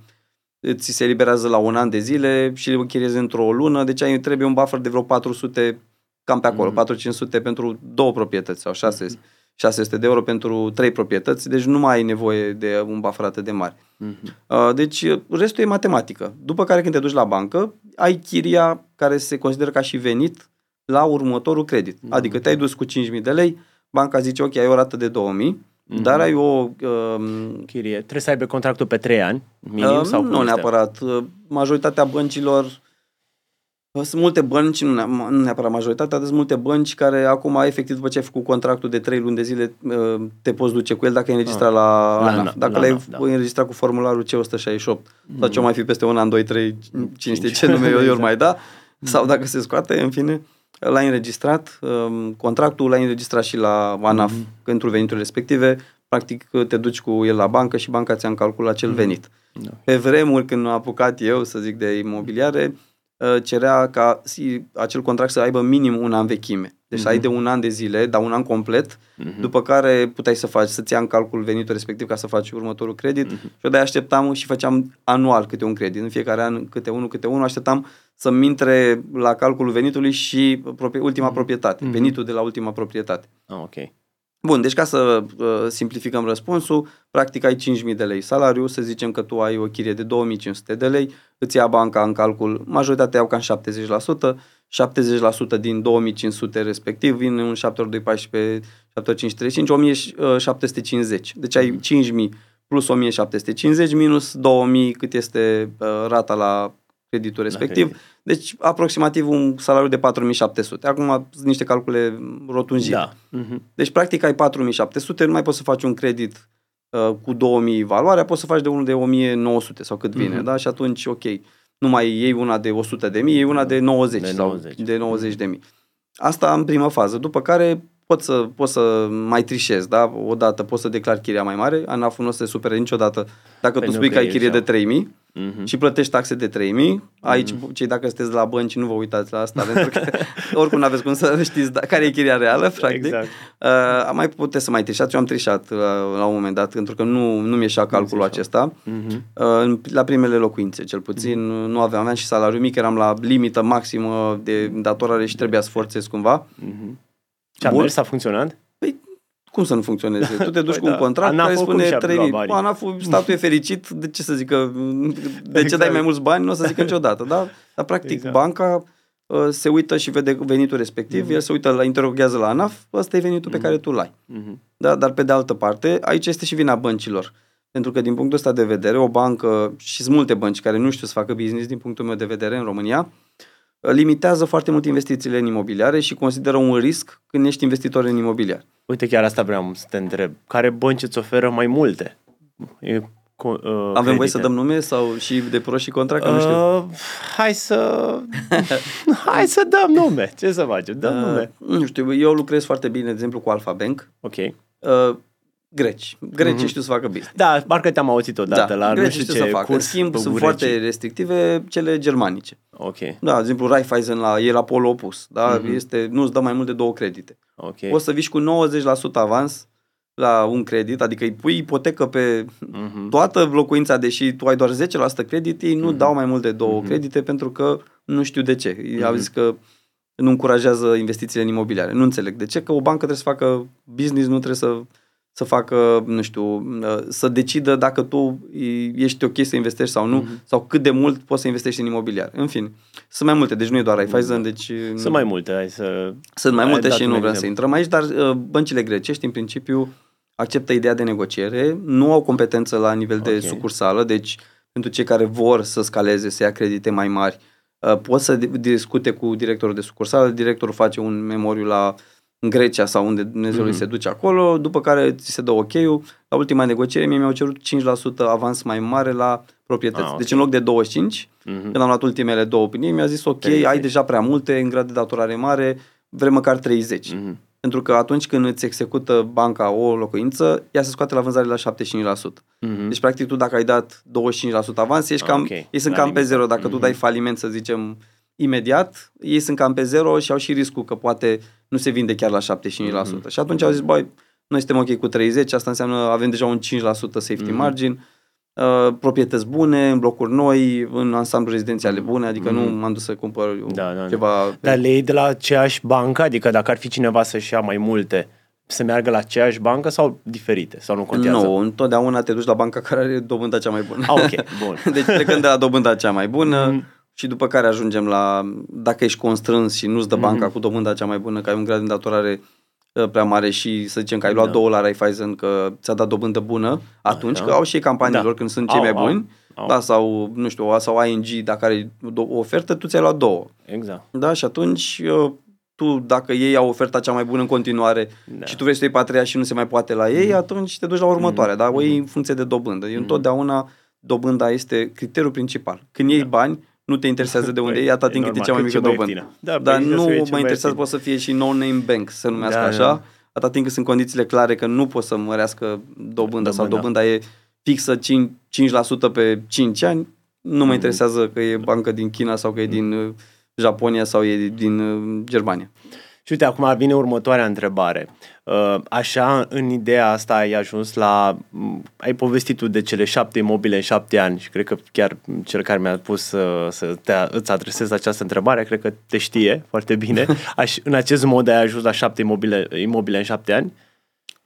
ți se eliberează la un an de zile și le închiriezi într-o lună, deci ai trebuie un buffer de vreo 400 cam pe acolo, 400 pentru două proprietăți sau 6, 600 de euro pentru trei proprietăți, deci nu mai ai nevoie de un buffer atât de mare. Mhm. Uh, Deci restul e matematică. După care când te duci la bancă, ai chiria care se consideră ca și venit la următorul credit. Adică te-ai dus cu 5.000 de lei, banca zice ok, ai o rată de 2.000, dar ai o... Um, Chirie. Trebuie să aibă contractul pe 3 ani, minim, uh, sau cum nu este? neapărat. Uh, Majoritatea băncilor uh, sunt multe bănci, nu ne- nu neapărat majoritatea, dar sunt multe bănci care acum, efectiv, după ce ai făcut contractul de 3 luni de zile, uh, te poți duce cu el dacă ai înregistrat la, la ANAF. ANAF, Dacă la l-ai ANAF, da. înregistrat cu formularul C168 sau ce mai fi peste un an, 2, 3, cine știe ce nume eu Exact. mai da, sau dacă se scoate, în fine, l-ai înregistrat, um, contractul l-ai înregistrat și la ANAF pentru veniturile respective, practic te duci cu el la bancă și banca ți-a încalculat acel venit. Da. Pe vremuri când am apucat eu, să zic, de imobiliare, uh, cerea ca si- acel contract să aibă minim un an vechime. Deci să ai de un an de zile, dar un an complet, după care puteai să faci, să-ți ia în calcul venitul respectiv ca să faci următorul credit. Și eu de așteptam și făceam anual câte un credit. În fiecare an câte unul, câte unul. Așteptam să-mi intre la calculul venitului și proprie- ultima proprietate, venitul de la ultima proprietate. Ah, ok. Bun, deci ca să uh, simplificăm răspunsul, practic ai 5.000 de lei salariu, să zicem că tu ai o chirie de 2.500 de lei, îți ia banca în calcul, majoritatea iau cam 70%, 70% din 2.500 respectiv vine un 7 ori 2, 14, 7 ori 5, 35, 1.750. Deci ai 5.000 plus 1.750 minus 2.000 cât este uh, rata la creditul respectiv. credit. Deci aproximativ un salariu de 4.700. Acum sunt niște calcule rotunjite. Da. Mhm. Deci, practic, ai 4700, nu mai poți să faci un credit uh, cu 2000 valoarea, poți să faci de unul de 1900 sau cât vine, Mhm. da? Și atunci, ok, nu mai iei una de 100 de mii, iei una de 90, De sau 90. de 90 de mii. Asta în prima fază, după care poți să, poți să mai trișezi, da? Odată poți să declari chiria mai mare, ANAF-ul nu o să se supere niciodată dacă tu Pentru spui că că ai ești chirie de sau- 3000 Mhm. și plătești taxe de 3000. Aici, cei dacă sunteți la bănci, nu vă uitați la asta, pentru că oricum nu aveți cum să știți da, care e chiria reală, practic. Exact. Uh, mai puteți să mai trișați. Eu am trișat la, la un moment dat, pentru că nu, nu mi ieșea calculul acesta. Mhm. Uh, în- la primele locuințe, cel puțin, nu aveam, aveam și salariu mic, eram la limită maximă de datorare și trebuia să forțez cumva. Și a Bun. mers, a funcționat? Păi, cum să nu funcționeze? Tu te duci Păi cu un da. contract ANAF care oricum spune și-a luat 3000. banii. ANAF-ul, statul e fericit, de ce să zică, de ce Exact. dai mai mulți bani, nu o să zică niciodată, da? Dar practic Exact. banca uh, se uită și vede venitul respectiv, el se uită, la interoghează la ANAF, ăsta e venitul pe care tu l ai. Mhm. Da? Dar pe de altă parte, aici este și vina băncilor. Pentru că din punctul ăsta de vedere, o bancă și sunt multe bănci care nu știu să facă business din punctul meu de vedere în România, limitează foarte mult investițiile în imobiliare și consideră un risc când ești investitor în imobiliar. Uite, chiar asta vreau să te întreb. Care bănci îți oferă mai multe? E, co- uh, Avem credite? voie să dăm nume sau și de pro și contra, că nu știu. Uh, hai să... hai să dăm nume. Ce să facem? Dăm nume. Uh, nu știu, eu lucrez foarte bine, de exemplu, cu Alfa Bank. Ok. Uh, greci. Grecii știu să facă business. Da, parcă te-am auzit odată la nu Mhm. Da, grecii știu știu ce să facă. În curs schimb, pe sunt Burecii. foarte restrictive cele germanice. Ok, Da, de exemplu, Raiffeisen la, e la polul opus. Da? Mhm. Este, nu-ți dă mai mult de două credite. ok. Poți să vii și cu 90% avans la un credit, adică îi pui ipotecă pe Mhm. toată locuința, deși tu ai doar 10% credit, ei nu dau mai mult de două credite pentru că nu știu de ce. Ei au zis că nu încurajează investițiile în imobiliare. Nu înțeleg de ce, că o bancă trebuie să facă business, nu trebuie să, să facă, nu știu, să decidă dacă tu ești ok să investești sau nu, sau cât de mult poți să investești în imobiliar. În fine, sunt mai multe, deci nu e doar Raiffeisen, deci... Sunt mai multe, hai să... Sunt mai ai multe dat și un nu vreau să exemplu. intrăm aici, dar uh, băncile grecești, în principiu, acceptă ideea de negociere, nu au competență la nivel de Ok. sucursală, deci pentru cei care vor să scaleze, să ia credite mai mari, uh, pot să di- discute cu directorul de sucursală, directorul face un memoriu la în Grecia sau unde Dumnezeu mm-hmm. se duce acolo, după care ți se dă ok-ul. La ultima negociere mie mi-au cerut 5% avans mai mare la proprietăți. Ah, ok. Deci în loc de 25, Mhm. când am luat ultimele două opinii, mi-a zis ok, 30. ai deja prea multe, în grad de datorare mare, vrem măcar 30. Mhm. Pentru că atunci când îți execută banca o locuință, ea se scoate la vânzare la 75%. Mhm. Deci, practic, tu dacă ai dat 25% avans, ești Ah, cam, ok. ei sunt La cam pe limită. zero. Dacă tu Mhm. dai faliment, să zicem, imediat, ei sunt cam pe zero și au și riscul că poate nu se vinde chiar la 75%. Mhm. Și atunci au zis, băi, noi suntem ok cu 30, asta înseamnă avem deja un 5% safety Mhm. margin, uh, proprietăți bune, în blocuri noi, în ansamblu rezidențiale bune, adică nu m-am dus să cumpăr eu Mhm. Da, da, da. ceva... Dar le iei de la aceeași bancă? Adică dacă ar fi cineva să-și ia mai multe, să meargă la aceeași bancă sau diferite? Sau nu contează? Nu, întotdeauna te duci la banca care are dobânda cea mai bună. Ah, ok, bun. Deci plecând de la dobânda cea mai bună Mhm. Și după care ajungem la, dacă ești constrâns și nu-ți dă banca Mhm. cu dobânda cea mai bună, că ai un grad de îndatorare uh, prea mare și să zicem că ai luat Da. două la Raiffeisen că ți-a dat dobândă bună, atunci Așa. că au și ei campaniilor Da. când sunt cei Au, mai au, buni, au. da, sau, nu știu, sau ING, dacă are o ofertă, tu ți-ai luat două. Exact. Da, și atunci uh, tu, dacă ei au oferta cea mai bună în continuare Da. și tu vrei să iei patria și nu se mai poate la ei, atunci te duci la următoarea, dar o iei în funcție de dobândă. Eu întotdeauna dobânda este criteriul principal. Când iei bani, nu te interesează de unde Păi, iei, atâta e timp cât e normal, cea mai cât mică e mai dobândă. ieftină. Da, Dar păi, nu să fie mă cel mai interesează, ieftin. poate să fie și no-name bank, să se numească Da, așa, da. atâta timp cât sunt condițiile clare că nu poți să mărească dobânda, sau Dobânda. dobânda e fixă 5, 5% pe 5 ani, Nu mă interesează că e bancă din China sau că e din uh, Japonia sau e din uh, Germania. Și uite, acum vine următoarea întrebare. Uh, Așa, în ideea asta ai ajuns la... m, Ai povestit tu de cele șapte imobile în șapte ani și cred că chiar cel care mi-a pus să, să te, îți adresez această întrebare, cred că te știe foarte bine. Aș, în acest mod ai ajuns la șapte imobile, imobile în șapte ani?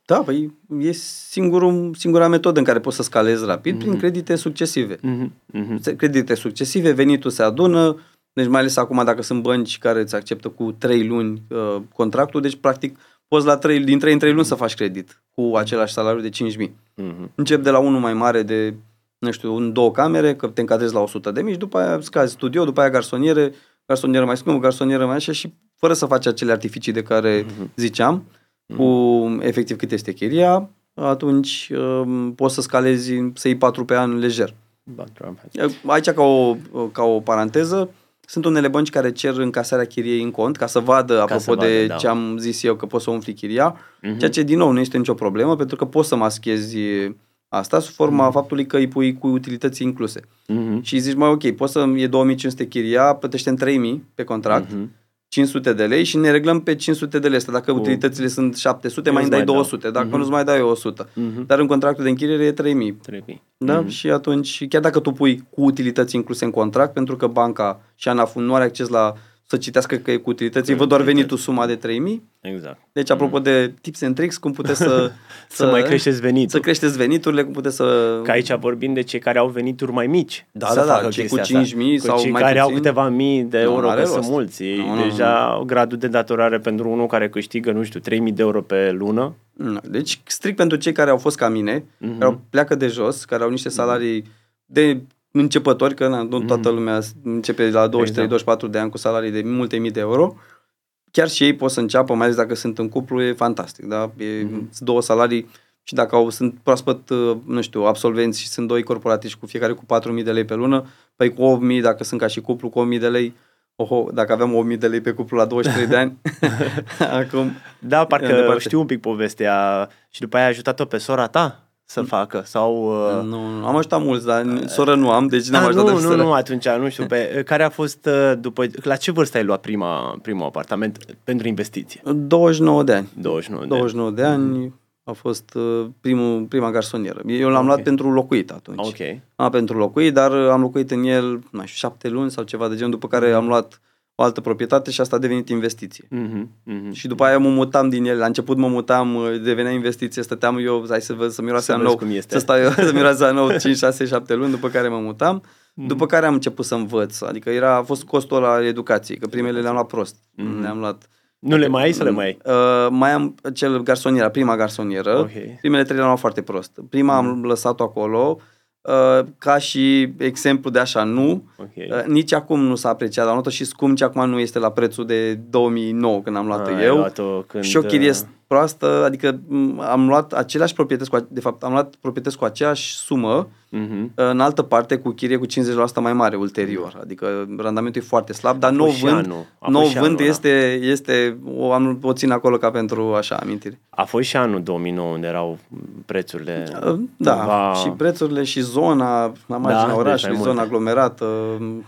Da, păi e singurul, singura metodă în care poți să scalezi rapid prin credite succesive. Mhm, mhm. Se- Credite succesive, venitul se adună, deci mai ales acum dacă sunt bănci care îți acceptă cu 3 luni uh, contractul, deci practic poți la 3, din 3 în 3 luni să faci credit cu același salariu de 5.000. Mhm. Încep de la unul mai mare de, nu știu, un, două camere, că te încadrezi la 100 de mii și după aia scazi studio, după aia garsoniere, garsonieră mai scumpă, garsonieră mai așa și fără să faci acele artificii de care ziceam, cu efectiv cât este chiria, atunci um, poți să scalezi, să iei 4 pe an lejer. Background. Aici, ca o, ca o paranteză, sunt unele bănci care cer încasarea chiriei în cont ca să vadă, apropo să vadă, de da. ce am zis eu, că poți să umfli chiria, Mhm. ceea ce, din nou, nu este nicio problemă, pentru că poți să maschezi asta sub forma faptului că îi pui cu utilități incluse. Mhm. Și zici, mai ok, poți să e 2500 chiria, plătește în 3000 pe contract, Mhm. 500 de lei și ne reglăm pe 500 de lei astea. Dacă Cu- utilitățile sunt 700, Eu mai îți îmi dai mai dau. 200. Dacă Mhm. nu-ți mai dai eu 100. Mhm. Dar în contractul de închiriere e 3000. Trebuie. Da? Mhm. Și atunci, chiar dacă tu pui cu utilități incluse în contract, pentru că banca și ANAF nu are acces la să citească că e cu utilități, îi văd doar venitul suma de 3000. Exact. Deci, apropo de tips and tricks, cum puteți să... Să mai creșteți venitul. Să creșteți veniturile, cum puteți să... Că aici vorbim de cei care au venituri mai mici. Da, să da, da, facă cei chestia cu asta. 5.000 Că sau cei mai care au puțin, câteva mii de nu euro, are că sunt rost. mulți. Ei Nu, nu, deja gradul de datorare pentru unul care câștigă, nu știu, 3000 de euro pe lună. Nu, Deci, strict pentru cei care au fost ca mine, Mhm. care au, pleacă de jos, care au niște salarii de începători, că na, nu toată lumea începe la 23-24 de ani cu salarii de multe mii de euro, chiar și ei pot să înceapă, mai ales dacă sunt în cuplu, e fantastic, da? E, sunt două salarii și dacă au, sunt proaspăt, uh, nu știu, absolvenți și sunt doi corporatiști cu fiecare cu 4.000 de lei pe lună, păi cu 8.000 dacă sunt ca și cuplu, cu 1.000 de lei, oho, dacă aveam 8.000 de lei pe cuplu la 23 de ani, acum Da, Mai parcă departe. știu un pic povestea și după aia ai ajutat-o pe sora ta să facă sau... Uh... Nu, nu, am ajutat mulți, dar soră nu am, deci n-am Ah, ajutat nu, de nu, soră. nu, atunci, nu știu, pe, care a fost, uh, după, la ce vârstă ai luat prima, primul apartament pentru investiție? 29 de ani. 29 de 29 de ani a fost uh, primul, prima garsonieră. Eu l-am luat pentru locuit atunci. Ok. Am pentru locuit, dar uh, am locuit în el, nu știu, șapte luni sau ceva de genul, după care am luat o altă proprietate și asta a devenit investiție. Mhm, mhm. Și după aia mă mutam din el. La început mă mutam, uh, devenea investiție, stăteam eu, hai să văd, să miroase Să a vezi nou, cum este. să stau eu, să miroase a nou 5, 6, 7 luni, după care mă mutam. După care am început să învăț, adică era, a fost costul la educației, că primele le-am luat prost. Le-am luat Nu le mai ai să le mai ai? Uh, mai am cel garsoniera, prima garsonieră. Ok. Primele trei le-am luat foarte prost. Prima am lăsat-o acolo uh, ca și exemplu de așa, nu. Ok. Uh, nici acum nu s-a apreciat, am luat-o și scump, nici acum nu este la prețul de 2009 când am luat-o Ah, ai eu. luat-o când, și o chirie uh, proastă, adică m, am luat aceleași proprietăți, cu, a- de fapt am luat proprietăți cu aceeași sumă, Mhm. în altă parte cu chirie cu 50% mai mare ulterior. Adică randamentul e foarte slab, dar fost nou și vând, anul. A nou fost și vând anul, da. este, este o, am, o țin acolo ca pentru așa amintiri. A fost și anul 2009 unde erau prețurile Da, cumva- și prețurile și zona, la marginea deci orașului, mai zona multe. aglomerată.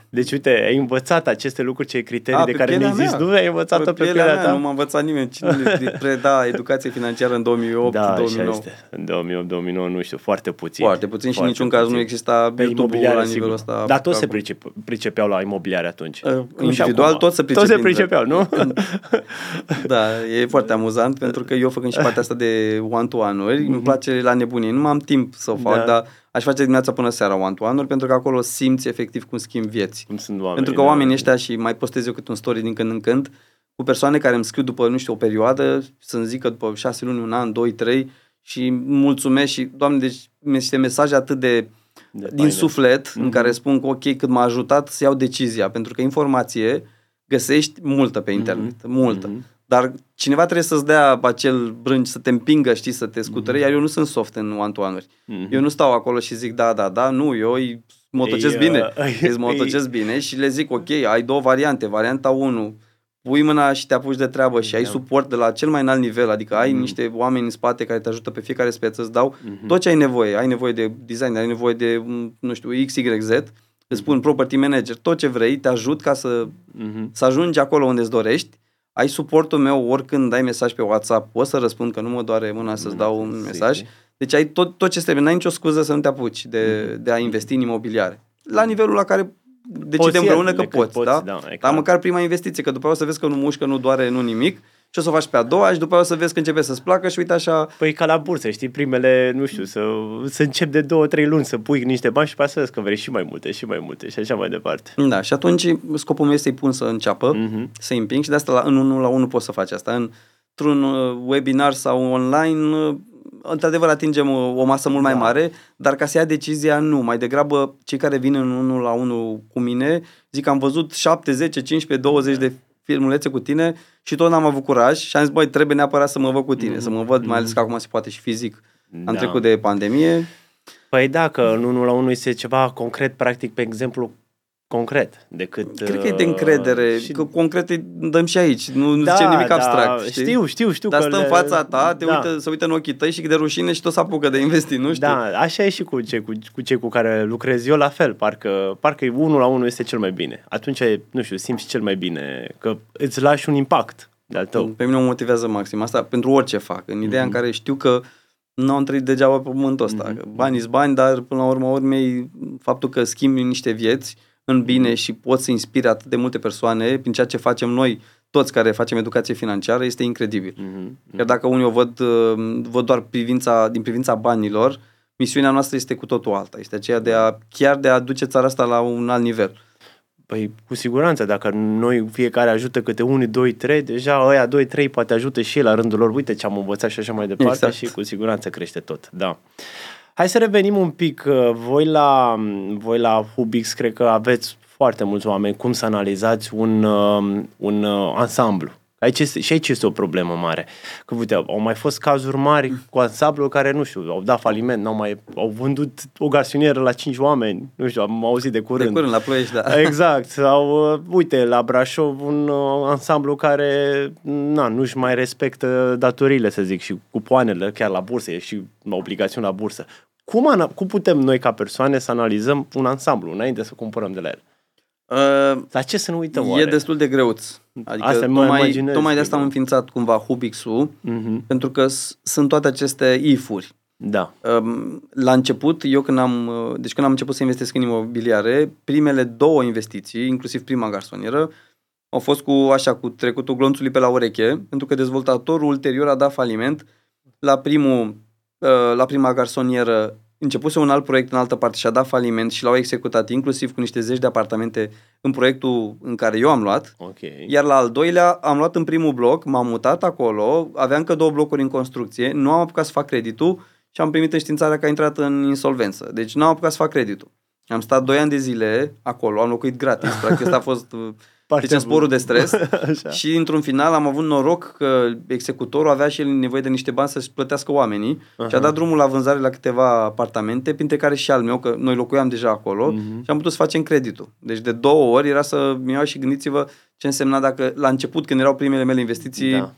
Deci uite, ai învățat aceste lucruri, ce criterii A, de pe care pielea ne-ai zis, mea. nu ai învățat-o pe pielea, mea, ta? Nu m-a învățat nimeni. Cine ne preda educație financiară în 2008, da, așa 2009? este. În 2008-2009, nu știu, foarte puțin. Foarte puțin și în Foarte niciun caz puțin. nu exista Pe YouTube-ul imobiliare, la sigur. nivelul ăsta. Dar toți se Acum. pricep, pricepeau la imobiliare atunci. Uh, Cum și individual, acum. toți se Toți se pricep pricepeau, nu? Da, e foarte amuzant pentru că eu făcând și partea asta de one-to-one-uri, îmi place la nebunie. Nu am timp să o fac, Mhm. Da. dar aș face dimineața până seara one-to-one-uri pentru că acolo simți efectiv cum schimbi vieți. Cum sunt oamenii. Pentru că da. oamenii ăștia și mai postez eu câte un story din când în când cu persoane care îmi scriu după, nu știu, o perioadă, să-mi zică după șase luni, un an, doi, trei și mulțumesc și, doamne, deci niște mesaje atât de, De din faine. suflet în care spun că ok, cât m-a ajutat să iau decizia, pentru că informație găsești multă pe internet, multă. Dar cineva trebuie să-ți dea acel brânci, să te împingă, știi, să te scutere, iar eu nu sunt soft în one-to-one-uri. Mhm. Eu nu stau acolo și zic da, da, da, nu, eu îi motocesc Ei, bine, uh, îi motocesc bine și le zic ok, ai două variante, varianta 1, pui mâna și te apuci de treabă și ai Da. suport de la cel mai înalt nivel, adică ai Mhm. niște oameni în spate care te ajută pe fiecare speță, îți dau tot ce ai nevoie, ai nevoie de design, ai nevoie de, mm, nu știu, XYZ îți spun property manager, tot ce vrei, te ajut ca să, Mhm. să ajungi acolo unde îți dorești. Ai suportul meu oricând dai mesaj pe WhatsApp, o să răspund că nu mă doare mâna să-ți dau un Sigur. mesaj. Deci ai tot, tot ce trebuie, n-ai nicio scuză să nu te apuci de, Mhm. de a investi în imobiliare. La nivelul la care Poți decidem împreună că ele, cât poți, poți, da? da, e Dar clar. măcar prima investiție, că după aia o să vezi că nu mușcă, nu doare, nu nimic și o să o faci pe a doua și după aia o să vezi că începe să-ți placă și uite așa, Păi ca la bursă, știi, primele, nu știu, să, să încep de două, trei luni să pui niște bani și pe să vezi că vrei și mai multe, și mai multe și așa mai departe. da, și atunci scopul meu este să-i pun să înceapă, Mhm. să împing și de asta la, în unul la unul poți să faci asta. Într-un uh, webinar sau online, uh, într-adevăr atingem o, o masă mult mai Da. mare, dar ca să ia decizia, nu. Mai degrabă, cei care vin în unul la unul cu mine, zic că am văzut 7, 10, 15, 20 de filmulețe cu tine și tot n-am avut curaj și am zis, băi, trebuie neapărat să mă văd cu tine, să mă văd, mai ales că acum se poate și fizic. Am Da. trecut de pandemie. Păi da, că în unul la unul este ceva concret, practic, pe exemplu concret, decât... Cred că e de uh, încredere, și- că concret îi dăm și aici, nu, nu da, zicem nimic da, abstract. Știi? Știu, știu, știu. Dar că stă în le- fața ta, te da. uită, se uită în ochii tăi și de rușine și tot se apucă de investi, nu știu? Da, așa e și cu cei cu, cu cei cu care lucrez eu, la fel, parcă, parcă unul la unul este cel mai bine. Atunci, nu știu, simți cel mai bine că îți lași un impact de-al tău. Pe mine mă motivează maxim asta pentru orice fac, în ideea Mhm. în care știu că nu am trăit degeaba pe pământul ăsta. Mhm. Banii sunt bani, dar până la urmă urmei faptul că schimbi niște vieți în bine și poți să inspiri atât de multe persoane prin ceea ce facem noi, toți care facem educație financiară, este incredibil. Mhm. Chiar dacă unii o văd, uh, văd doar privința, din privința banilor, misiunea noastră este cu totul alta. Este aceea de a, chiar de a duce țara asta la un alt nivel. Păi, cu siguranță, dacă noi fiecare ajută câte unul, doi, trei, deja ăia doi, trei poate ajută și ei la rândul lor. Uite ce am învățat și așa mai departe Exact. și cu siguranță crește tot. Da. Hai să revenim un pic. uh, Voi la, voi la Hubix cred că aveți foarte mulți oameni cum să analizați un, uh, un uh, ansamblu. Aici este, și aici este o problemă mare. Că, uite, au mai fost cazuri mari cu ansamblu care, nu știu, au dat faliment, n-au mai, au vândut o garsonieră la cinci oameni, nu știu, am auzit de curând. De curând, la Ploiești, da. Exact. Sau, uh, uite, la Brașov un uh, ansamblu care na, nu-și mai respectă datoriile, să zic, și cupoanele chiar la bursă, e și obligațiuni la bursă. Cum, ana- cum putem noi ca persoane să analizăm un ansamblu înainte să cumpărăm de la el? Uh, La ce să ne uităm e oare? destul de greuț. Adică Asta mă tocmai, imaginez, tocmai de asta sigur. am înființat cumva Hubix-ul, Mhm. pentru că s- sunt toate aceste if-uri. Da. Um, La început, eu când am, uh, deci când am început să investesc în imobiliare, primele două investiții, inclusiv prima garsonieră, au fost cu așa cu trecutul glonțului pe la ureche, pentru că dezvoltatorul ulterior a dat faliment la primul uh, la prima garsonieră începuse un alt proiect în altă parte și a dat faliment și l-au executat inclusiv cu niște zeci de apartamente în proiectul în care eu am luat. Ok. Iar la al doilea am luat în primul bloc, m-am mutat acolo, aveam încă două blocuri în construcție, nu am apucat să fac creditul și am primit înștiințarea că a intrat în insolvență. Deci nu am apucat să fac creditul. Am stat 2 ani de zile acolo, am locuit gratis, practic asta a fost uh, Partea deci în sporul de stres Așa. și într-un final am avut noroc că executorul avea și el nevoie de niște bani să-și plătească oamenii și a dat drumul la vânzare la câteva apartamente, printre care și al meu, că noi locuiam deja acolo Mhm. și am putut să facem creditul. Deci de două ori era să-mi iau și gândiți-vă ce însemna dacă la început, când erau primele mele investiții, Da.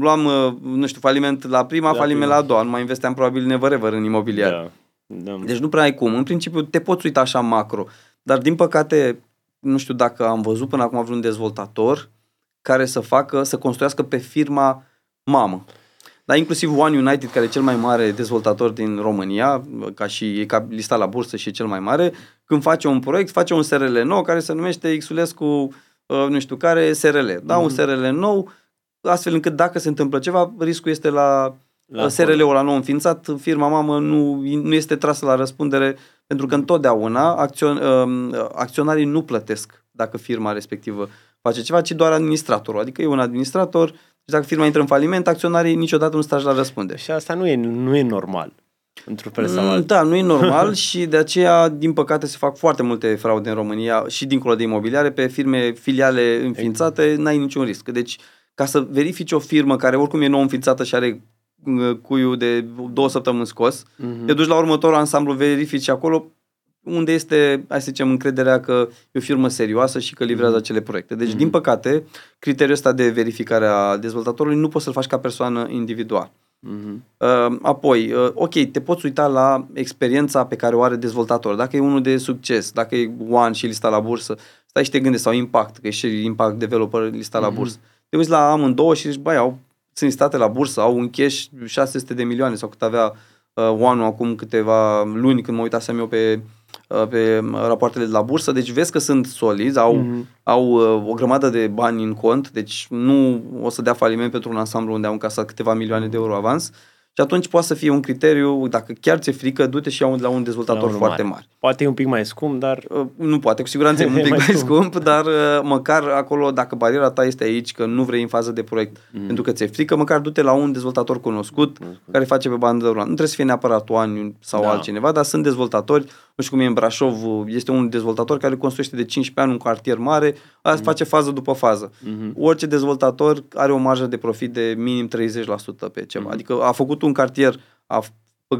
luam, uh, nu știu, faliment la prima, La faliment prima. la a doua, nu mai investeam probabil never în imobiliar. Da. Da. Deci nu prea ai cum. În principiu te poți uita așa macro, dar din păcate nu știu dacă am văzut până acum vreun dezvoltator care să facă, să construiască pe firma mamă. Dar inclusiv One United, care e cel mai mare dezvoltator din România, ca și e ca listat la bursă și e cel mai mare, când face un proiect, face un SRL nou care se numește Xulescu, uh, nu știu care, SRL. Da, un SRL nou, astfel încât dacă se întâmplă ceva, riscul este la, La la SRL-ul la nou înființat, firma mamă nu, nu este trasă la răspundere, pentru că întotdeauna acțion, uh, acționarii nu plătesc dacă firma respectivă face ceva, ci doar administratorul. Adică e un administrator și dacă firma intră în faliment, acționarii niciodată nu stă la răspundere. Și asta nu e, nu e normal. Într-un fel sau Mm, altul. Da, nu e normal și de aceea, din păcate, se fac foarte multe fraude în România și dincolo de imobiliare, pe firme filiale înființate, n-ai niciun risc. Deci, ca să verifici o firmă care oricum e nou înființată și are uh, cuiul de două săptămâni scos, Mhm. te duci la următorul ansamblu, verifici acolo unde este, hai să zicem, încrederea că e o firmă serioasă și că livrează acele proiecte. Deci, din păcate, criteriul ăsta de verificare a dezvoltatorului nu poți să-l faci ca persoană individual. Uh, apoi, uh, ok, te poți uita la experiența pe care o are dezvoltatorul. Dacă e unul de succes, dacă e One și lista la bursă, stai și te gândești, sau Impact, că e și Impact Developer lista la bursă. Te uiți la amândouă și zici, băi, au, sunt listate la bursă, au un cash 600 de milioane sau cât avea uh, One acum câteva luni când mă uitasem eu pe uh, pe rapoartele de la bursă, deci vezi că sunt solizi, au, mm-hmm. au uh, o grămadă de bani în cont, deci nu o să dea faliment pentru un ansamblu unde au încasat câteva milioane de euro avans. Și atunci poate să fie un criteriu, dacă chiar ți-e frică, du-te și ia la un dezvoltator la foarte mare. mare. Poate e un pic mai scump, dar... Uh, nu poate, cu siguranță e un pic mai, mai scump, scump, dar uh, măcar acolo, dacă bariera ta este aici, că nu vrei în fază de proiect, mm. pentru că ți-e frică, măcar du-te la un dezvoltator cunoscut, cunoscut. care face pe bandă rulantă. Nu trebuie să fie neapărat oani sau da. altcineva, dar sunt dezvoltatori, nu știu cum e în Brașov, este un dezvoltator care construiește de 15 ani un cartier mare, asta mm. face fază după fază. Mm-hmm. Orice dezvoltator are o marjă de profit de minim 30% pe ceva. Mm-hmm. Adică a făcut un cartier a,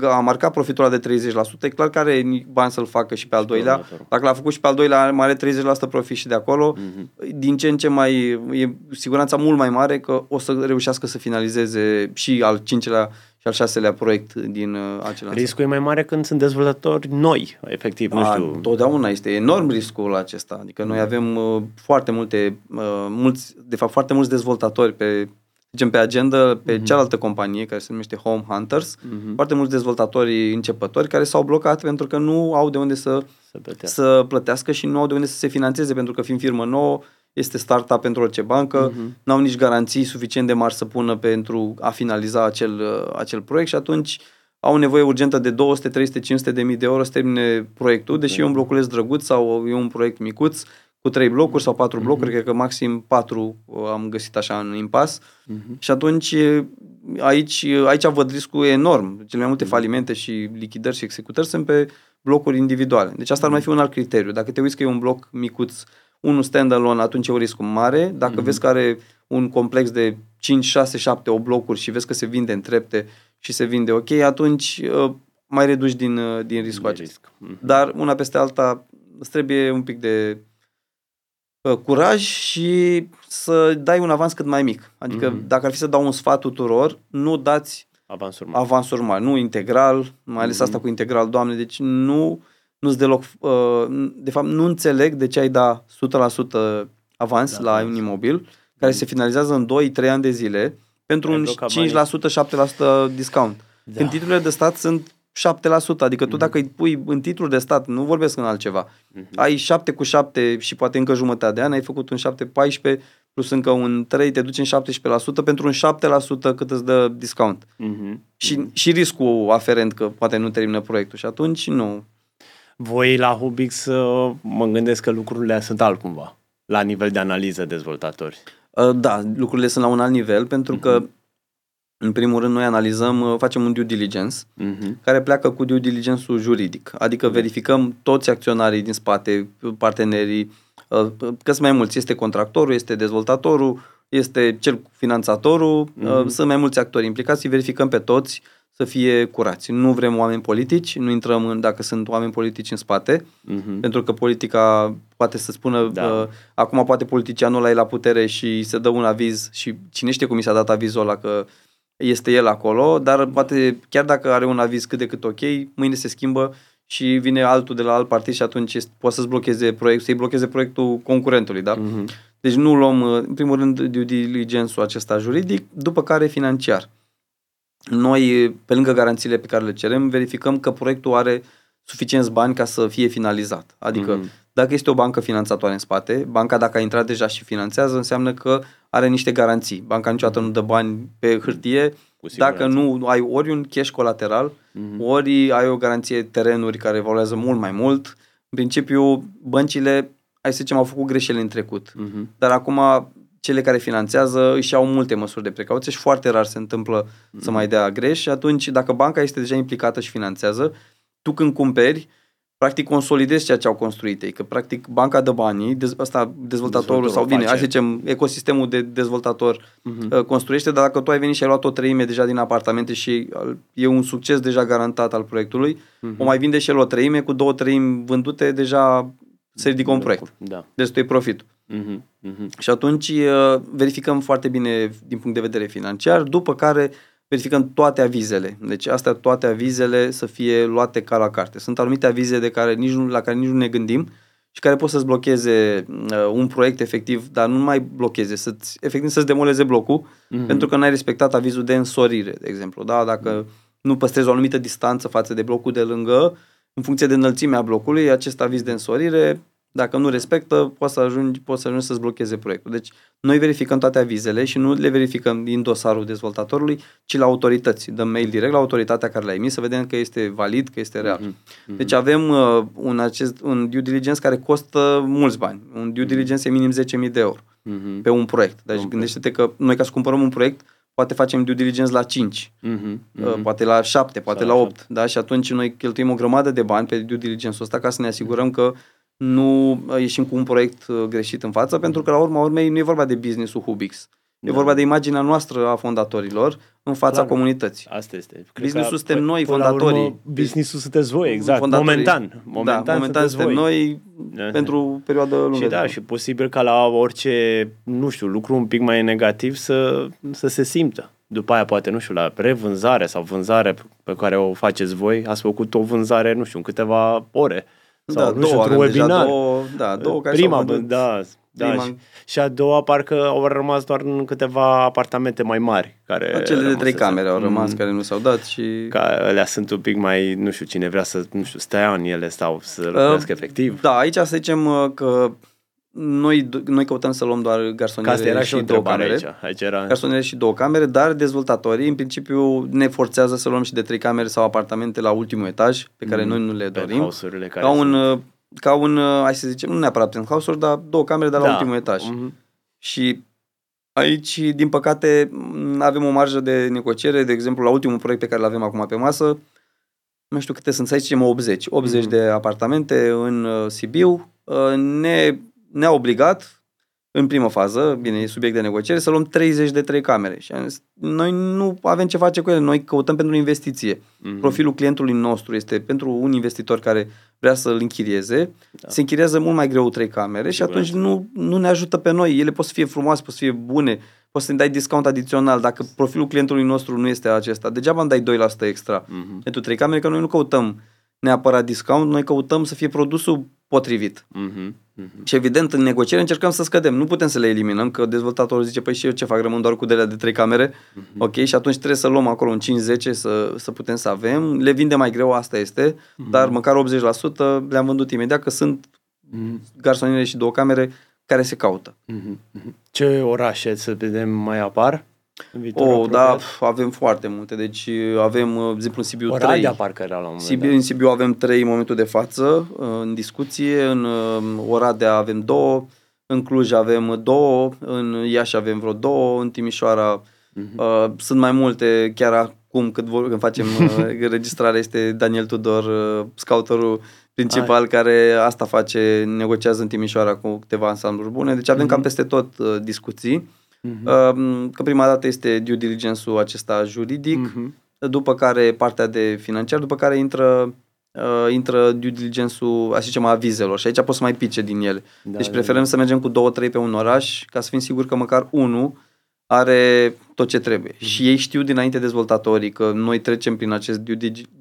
a marcat profitul ăla de 30%, e clar că are bani să-l facă și pe al doilea. Dacă l-a făcut și pe al doilea, mai are 30% profit și de acolo. Mm-hmm. Din ce în ce mai, e siguranța mult mai mare că o să reușească să finalizeze și al cincelea și al șaselea proiect din uh, acela. Riscul e mai mare când sunt dezvoltatori noi, efectiv, nu știu. Totdeauna este enorm riscul acesta. Adică noi avem uh, foarte multe, uh, mulți, de fapt foarte mulți dezvoltatori pe zicem, pe agenda, pe mm-hmm. cealaltă companie care se numește Home Hunters, mm-hmm. foarte mulți dezvoltatori începători care s-au blocat pentru că nu au de unde să, să, plătească. să plătească și nu au de unde să se finanțeze, pentru că fiind firmă nouă, este startup pentru orice bancă, mm-hmm. n-au nici garanții suficient de mari să pună pentru a finaliza acel, acel proiect și atunci au nevoie urgentă de 200, 300, 500 de mii de euro să termine proiectul, deși okay. e un bloculeț drăguț sau e un proiect micuț, cu trei blocuri sau patru mhm. blocuri, mm-hmm. cred că maxim patru uh, am găsit așa în impas. Mm-hmm. Și atunci aici, aici văd riscul enorm. Cele mai multe mm-hmm. falimente și lichidări și executări sunt pe blocuri individuale. Deci asta mm-hmm. ar mai fi un alt criteriu. Dacă te uiți că e un bloc micuț, unul standalone, atunci e un risc mare. Dacă mm-hmm. vezi că are un complex de 5, 6, 7, 8 blocuri și vezi că se vinde în trepte și se vinde ok, atunci uh, mai reduci din, uh, din riscul acesta. Risc. Mm-hmm. Dar una peste alta îți trebuie un pic de Uh, curaj și să dai un avans cât mai mic. Adică mm-hmm. dacă ar fi să dau un sfat tuturor, nu dați avansuri mari, avansuri mari nu integral, mai ales mm-hmm. asta cu integral, doamne, deci nu nu-ți deloc, uh, de fapt nu înțeleg de ce ai da 100% avans da, la un imobil care mm-hmm. se finalizează în 2-3 ani de zile pentru un 5%, 7% discount. Da. Când titlurile de stat sunt 7%, adică tu mm-hmm. dacă îi pui în titlul de stat, nu vorbesc în altceva, mm-hmm. ai 7 cu 7 și poate încă jumătate de an, ai făcut un 7-14 plus încă un 3, te duci în 17% pentru un 7% cât îți dă discount. Mm-hmm. Și, mm-hmm. și riscul aferent că poate nu termină proiectul și atunci nu. Voi la Hubix uh, mă gândesc că lucrurile sunt altcumva, la nivel de analiză dezvoltatori. Uh, da, lucrurile sunt la un alt nivel pentru mm-hmm. că în primul rând, noi analizăm, uh, facem un due diligence uh-huh. care pleacă cu due diligence-ul juridic, adică uh-huh. verificăm toți acționarii din spate, partenerii, uh, că sunt mai mulți. Este contractorul, este dezvoltatorul, este cel finanțatorul, uh-huh. sunt mai mulți actori implicați, verificăm pe toți să fie curați. Nu vrem oameni politici, nu intrăm în dacă sunt oameni politici în spate, uh-huh. pentru că politica poate să spună, da. uh, acum poate politicianul ăla e la putere și se dă un aviz și cine știe cum i s-a dat avizul ăla că este el acolo, dar poate chiar dacă are un aviz cât de cât ok, mâine se schimbă și vine altul de la alt partid și atunci este, poate să-ți blocheze proiectul, să-i blocheze proiectul concurentului, da? Uh-huh. Deci nu luăm, în primul rând, due diligence-ul acesta juridic, după care financiar. Noi, pe lângă garanțiile pe care le cerem, verificăm că proiectul are suficienți bani ca să fie finalizat. Adică, uh-huh. dacă este o bancă finanțatoare în spate, banca dacă a intrat deja și finanțează, înseamnă că are niște garanții. Banca niciodată nu dă bani pe hârtie dacă nu ai ori un cash colateral, mm-hmm. ori ai o garanție terenuri care evoluează mult mai mult. În principiu, băncile, hai să zicem, au făcut greșeli în trecut. Mm-hmm. Dar acum, cele care finanțează își au multe măsuri de precauție și foarte rar se întâmplă mm-hmm. să mai dea greș și atunci, dacă banca este deja implicată și finanțează, tu când cumperi, practic consolidezi ceea ce au construit ei, că practic banca de banii, dez, asta dezvoltatorul sau bine, hai să zicem, ecosistemul de dezvoltator uh-huh. construiește, dar dacă tu ai venit și ai luat o treime deja din apartamente și e un succes deja garantat al proiectului, uh-huh. o mai vinde și el o treime, cu două treimi vândute, deja se ridică un proiect. Da. Deci tu e profitul. Uh-huh. Uh-huh. Și atunci uh, verificăm foarte bine din punct de vedere financiar, după care verificăm toate avizele. Deci astea toate avizele să fie luate ca la carte. Sunt anumite avize de care nici nu, la care nici nu ne gândim și care pot să-ți blocheze uh, un proiect efectiv, dar nu mai blocheze, să-ți, efectiv să-ți demoleze blocul, mm-hmm. pentru că n-ai respectat avizul de însorire, de exemplu. Da? Dacă mm-hmm. nu păstrezi o anumită distanță față de blocul de lângă, în funcție de înălțimea blocului, acest aviz de însorire dacă nu respectă, poți să ajungi, poți să ajungi să-ți blocheze proiectul. Deci noi verificăm toate avizele și nu le verificăm din dosarul dezvoltatorului, ci la autorități. Dăm mail direct la autoritatea care l-a emis să vedem că este valid, că este real. Mm-hmm. Deci avem uh, un, acest, un due diligence care costă mulți bani. Un due diligence e minim 10.000 de euro mm-hmm. pe un proiect. Deci okay. gândește-te că noi ca să cumpărăm un proiect, poate facem due diligence la 5, mm-hmm. Uh, poate la 7, poate Sau la 8, da? Și atunci noi cheltuim o grămadă de bani pe due diligence-ul ăsta ca să ne asigurăm că nu uh, ieșim cu un proiect uh, greșit în față, pentru că la urma urmei nu e vorba de business-ul Hubix. Da. E vorba de imaginea noastră a fondatorilor în fața Clar, comunității. Asta este. Business-ul suntem noi, fondatorii. Business-ul sunteți voi, exact. Momentan. Momentan, da, momentan suntem voi. noi da. pentru perioadă lungă. Și da, și posibil ca la orice, nu știu, lucru un pic mai negativ să, să se simtă. După aia, poate, nu știu, la revânzare sau vânzare pe care o faceți voi, ați făcut o vânzare, nu știu, în câteva ore sau, da, nu știu, într-un webinar. Două, da, două care Prima, da, da, Prima... și, și a doua parcă au rămas doar în câteva apartamente mai mari. Care Cele de trei camere au rămas, mm, care nu s-au dat și... Ca alea sunt un pic mai, nu știu, cine vrea să, nu știu, stea în ele sau să locuiască uh, efectiv. Da, aici să zicem uh, că noi, noi căutăm să luăm doar garsoniere Asta era și, și două camere. Aici. Aici era... Garsoniere și două camere, dar dezvoltatorii în principiu ne forțează să luăm și de trei camere sau apartamente la ultimul etaj, pe care mm, noi nu le dorim. Care ca un, sunt... Uh, ca un, uh, hai să zicem, nu neapărat penthouse-uri, dar două camere, dar la da. ultimul etaj. Mm-hmm. Și aici, din păcate, avem o marjă de negociere, de exemplu, la ultimul proiect pe care îl avem acum pe masă, nu știu câte sunt, să zicem 80, 80 mm-hmm. de apartamente în uh, Sibiu, ne ne-a obligat în primă fază, bine, e subiect de negociere, să luăm 30 de trei camere. Și am zis, noi nu avem ce face cu ele, noi căutăm pentru investiție. Mm-hmm. Profilul clientului nostru este pentru un investitor care vrea să-l închirieze, da. se închiriază mult mai greu trei camere și atunci nu, nu ne ajută pe noi. Ele pot să fie frumoase, pot să fie bune, poți să-mi dai discount adițional dacă profilul clientului nostru nu este acesta. Degeaba îmi dai 2% extra mm-hmm. pentru trei camere, că noi nu căutăm neapărat discount, noi căutăm să fie produsul potrivit. Mm-hmm. Mm-hmm. Și evident, în negociere încercăm să scădem. Nu putem să le eliminăm, că dezvoltatorul zice, păi și eu ce fac, rămân doar cu dele de trei camere, mm-hmm. ok, și atunci trebuie să luăm acolo un 5-10 să, să putem să avem. Le vinde mai greu, asta este, mm-hmm. dar măcar 80% le-am vândut imediat, că sunt mm-hmm. garsoniere și două camere care se caută. Mm-hmm. Ce orașe să vedem mai apar? Oh, da, avem foarte multe. Deci avem, de exemplu, în Sibiu Oradea 3. parcă era la un Sibiu, În Sibiu avem 3 în momentul de față, în discuție. În Oradea avem două. În Cluj avem două. În Iași avem vreo două. În Timișoara uh-huh. sunt mai multe. Chiar acum, când, vor, când facem registrarea, este Daniel Tudor, scouterul principal Ai. care asta face, negociază în Timișoara cu câteva ansambluri bune. Deci avem uh-huh. cam peste tot discuții. Uh-huh. Că prima dată este due diligence-ul acesta juridic, uh-huh. după care partea de financiar, după care intră uh, intră due diligence-ul, așa zicem, avizelor și aici poți să mai pice din ele. Da, deci da, preferăm da. să mergem cu două, trei pe un oraș ca să fim siguri că măcar unul are tot ce trebuie. Mm-hmm. Și ei știu dinainte dezvoltatorii că noi trecem prin acest due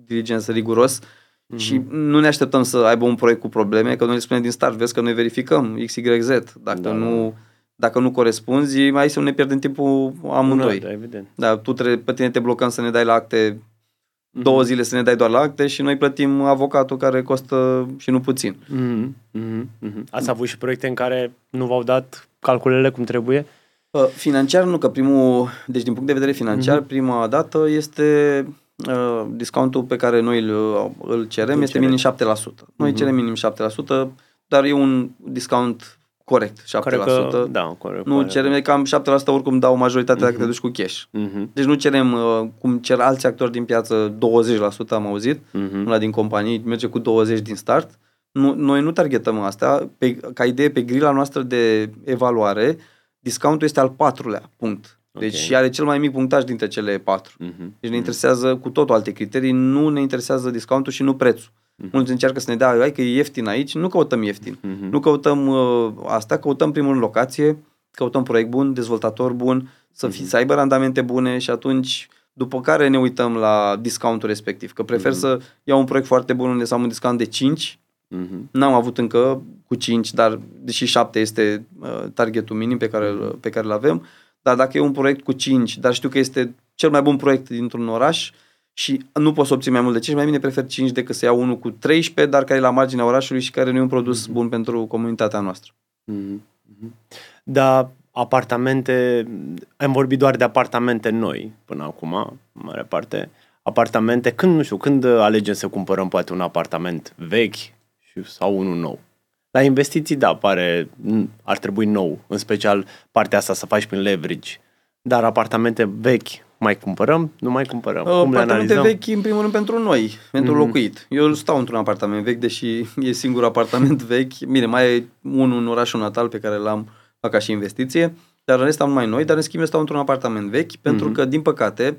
diligence riguros mm-hmm. și nu ne așteptăm să aibă un proiect cu probleme, că noi le spunem din start, vezi că noi verificăm XYZ. Dacă da, nu... Da dacă nu corespunzi, mai să ne pierdem timpul amândoi. Da, da, evident. Da, tu trebuie, pe tine te blocăm să ne dai la acte mm-hmm. două zile să ne dai doar la acte și noi plătim avocatul care costă și nu puțin. Mm-hmm. Mm-hmm. Ați avut și proiecte în care nu v-au dat calculele cum trebuie? Uh, financiar nu, că primul, deci din punct de vedere financiar, mm-hmm. prima dată este uh, discountul pe care noi îl, îl cerem, îl este minim 7%. Noi mm-hmm. cerem minim 7%, dar e un discount corect, 7%. Că, da, corect, nu cerem, cam 7% oricum dau majoritatea uh-huh. dacă te duci cu cash. Uh-huh. Deci nu cerem, uh, cum cer alți actori din piață, 20% am auzit, uh-huh. una din companii merge cu 20 din start. Nu, noi nu targetăm asta. Pe, ca idee, pe grila noastră de evaluare, discountul este al patrulea punct. Deci okay. are cel mai mic punctaj dintre cele patru. Uh-huh. Deci ne interesează cu totul alte criterii, nu ne interesează discountul și nu prețul. Uh-huh. Mulți încearcă să ne dea, hai că e ieftin aici, nu căutăm ieftin. Uh-huh. Nu căutăm uh, asta, căutăm primul în locație, căutăm proiect bun, dezvoltator bun, să, fi, uh-huh. să aibă randamente bune și atunci după care ne uităm la discountul respectiv. Că prefer mm-hmm. să iau un proiect foarte bun unde să am un discount de 5, mm-hmm. n-am avut încă cu 5, dar deși 7 este uh, targetul minim pe care, mm-hmm. pe care îl avem, dar dacă e un proiect cu 5, dar știu că este cel mai bun proiect dintr-un oraș, și nu pot să obțin mai mult de 5, mai bine prefer 5 decât să iau unul cu 13, dar care e la marginea orașului și care nu e un produs mm-hmm. bun pentru comunitatea noastră. Mm-hmm. Da, apartamente, am vorbit doar de apartamente noi până acum, în mare parte. Apartamente, când, nu știu, când alegem să cumpărăm poate un apartament vechi sau unul nou? La investiții, da, pare, ar trebui nou, în special partea asta să faci prin leverage. Dar apartamente vechi, mai cumpărăm, nu mai cumpărăm? Cum Apartamente vechi, în primul rând, pentru noi, pentru mm-hmm. locuit. Eu stau într-un apartament vechi, deși e singur apartament vechi. Bine, mai e unul în orașul natal pe care l-am ca și investiție, dar în rest am mai noi, dar în schimb eu stau într-un apartament vechi, pentru mm-hmm. că, din păcate,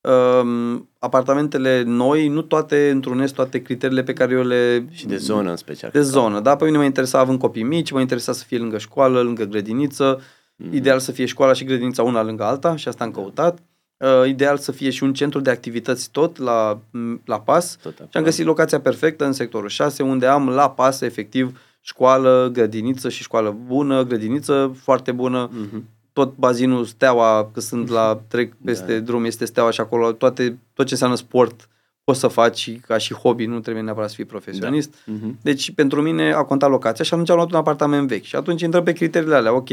um, apartamentele noi nu toate întrunesc toate criteriile pe care eu le... Și de zonă în special. De zonă, da? Pe mine mă interesa având copii mici, mă interesa să fie lângă școală, lângă grădiniță, mm-hmm. ideal să fie școala și grădinița una lângă alta și asta am căutat. Uh, ideal să fie și un centru de activități tot la, la pas tot și am găsit locația perfectă în sectorul 6 unde am la pas efectiv școală, grădiniță și școală bună, grădiniță foarte bună, uh-huh. tot bazinul Steaua, că sunt la trec peste da. drum, este Steaua și acolo toate, tot ce înseamnă sport poți să faci ca și hobby, nu trebuie neapărat să fii profesionist. Da. Uh-huh. Deci pentru mine a contat locația și atunci am luat un apartament vechi și atunci intrăm pe criteriile alea, ok,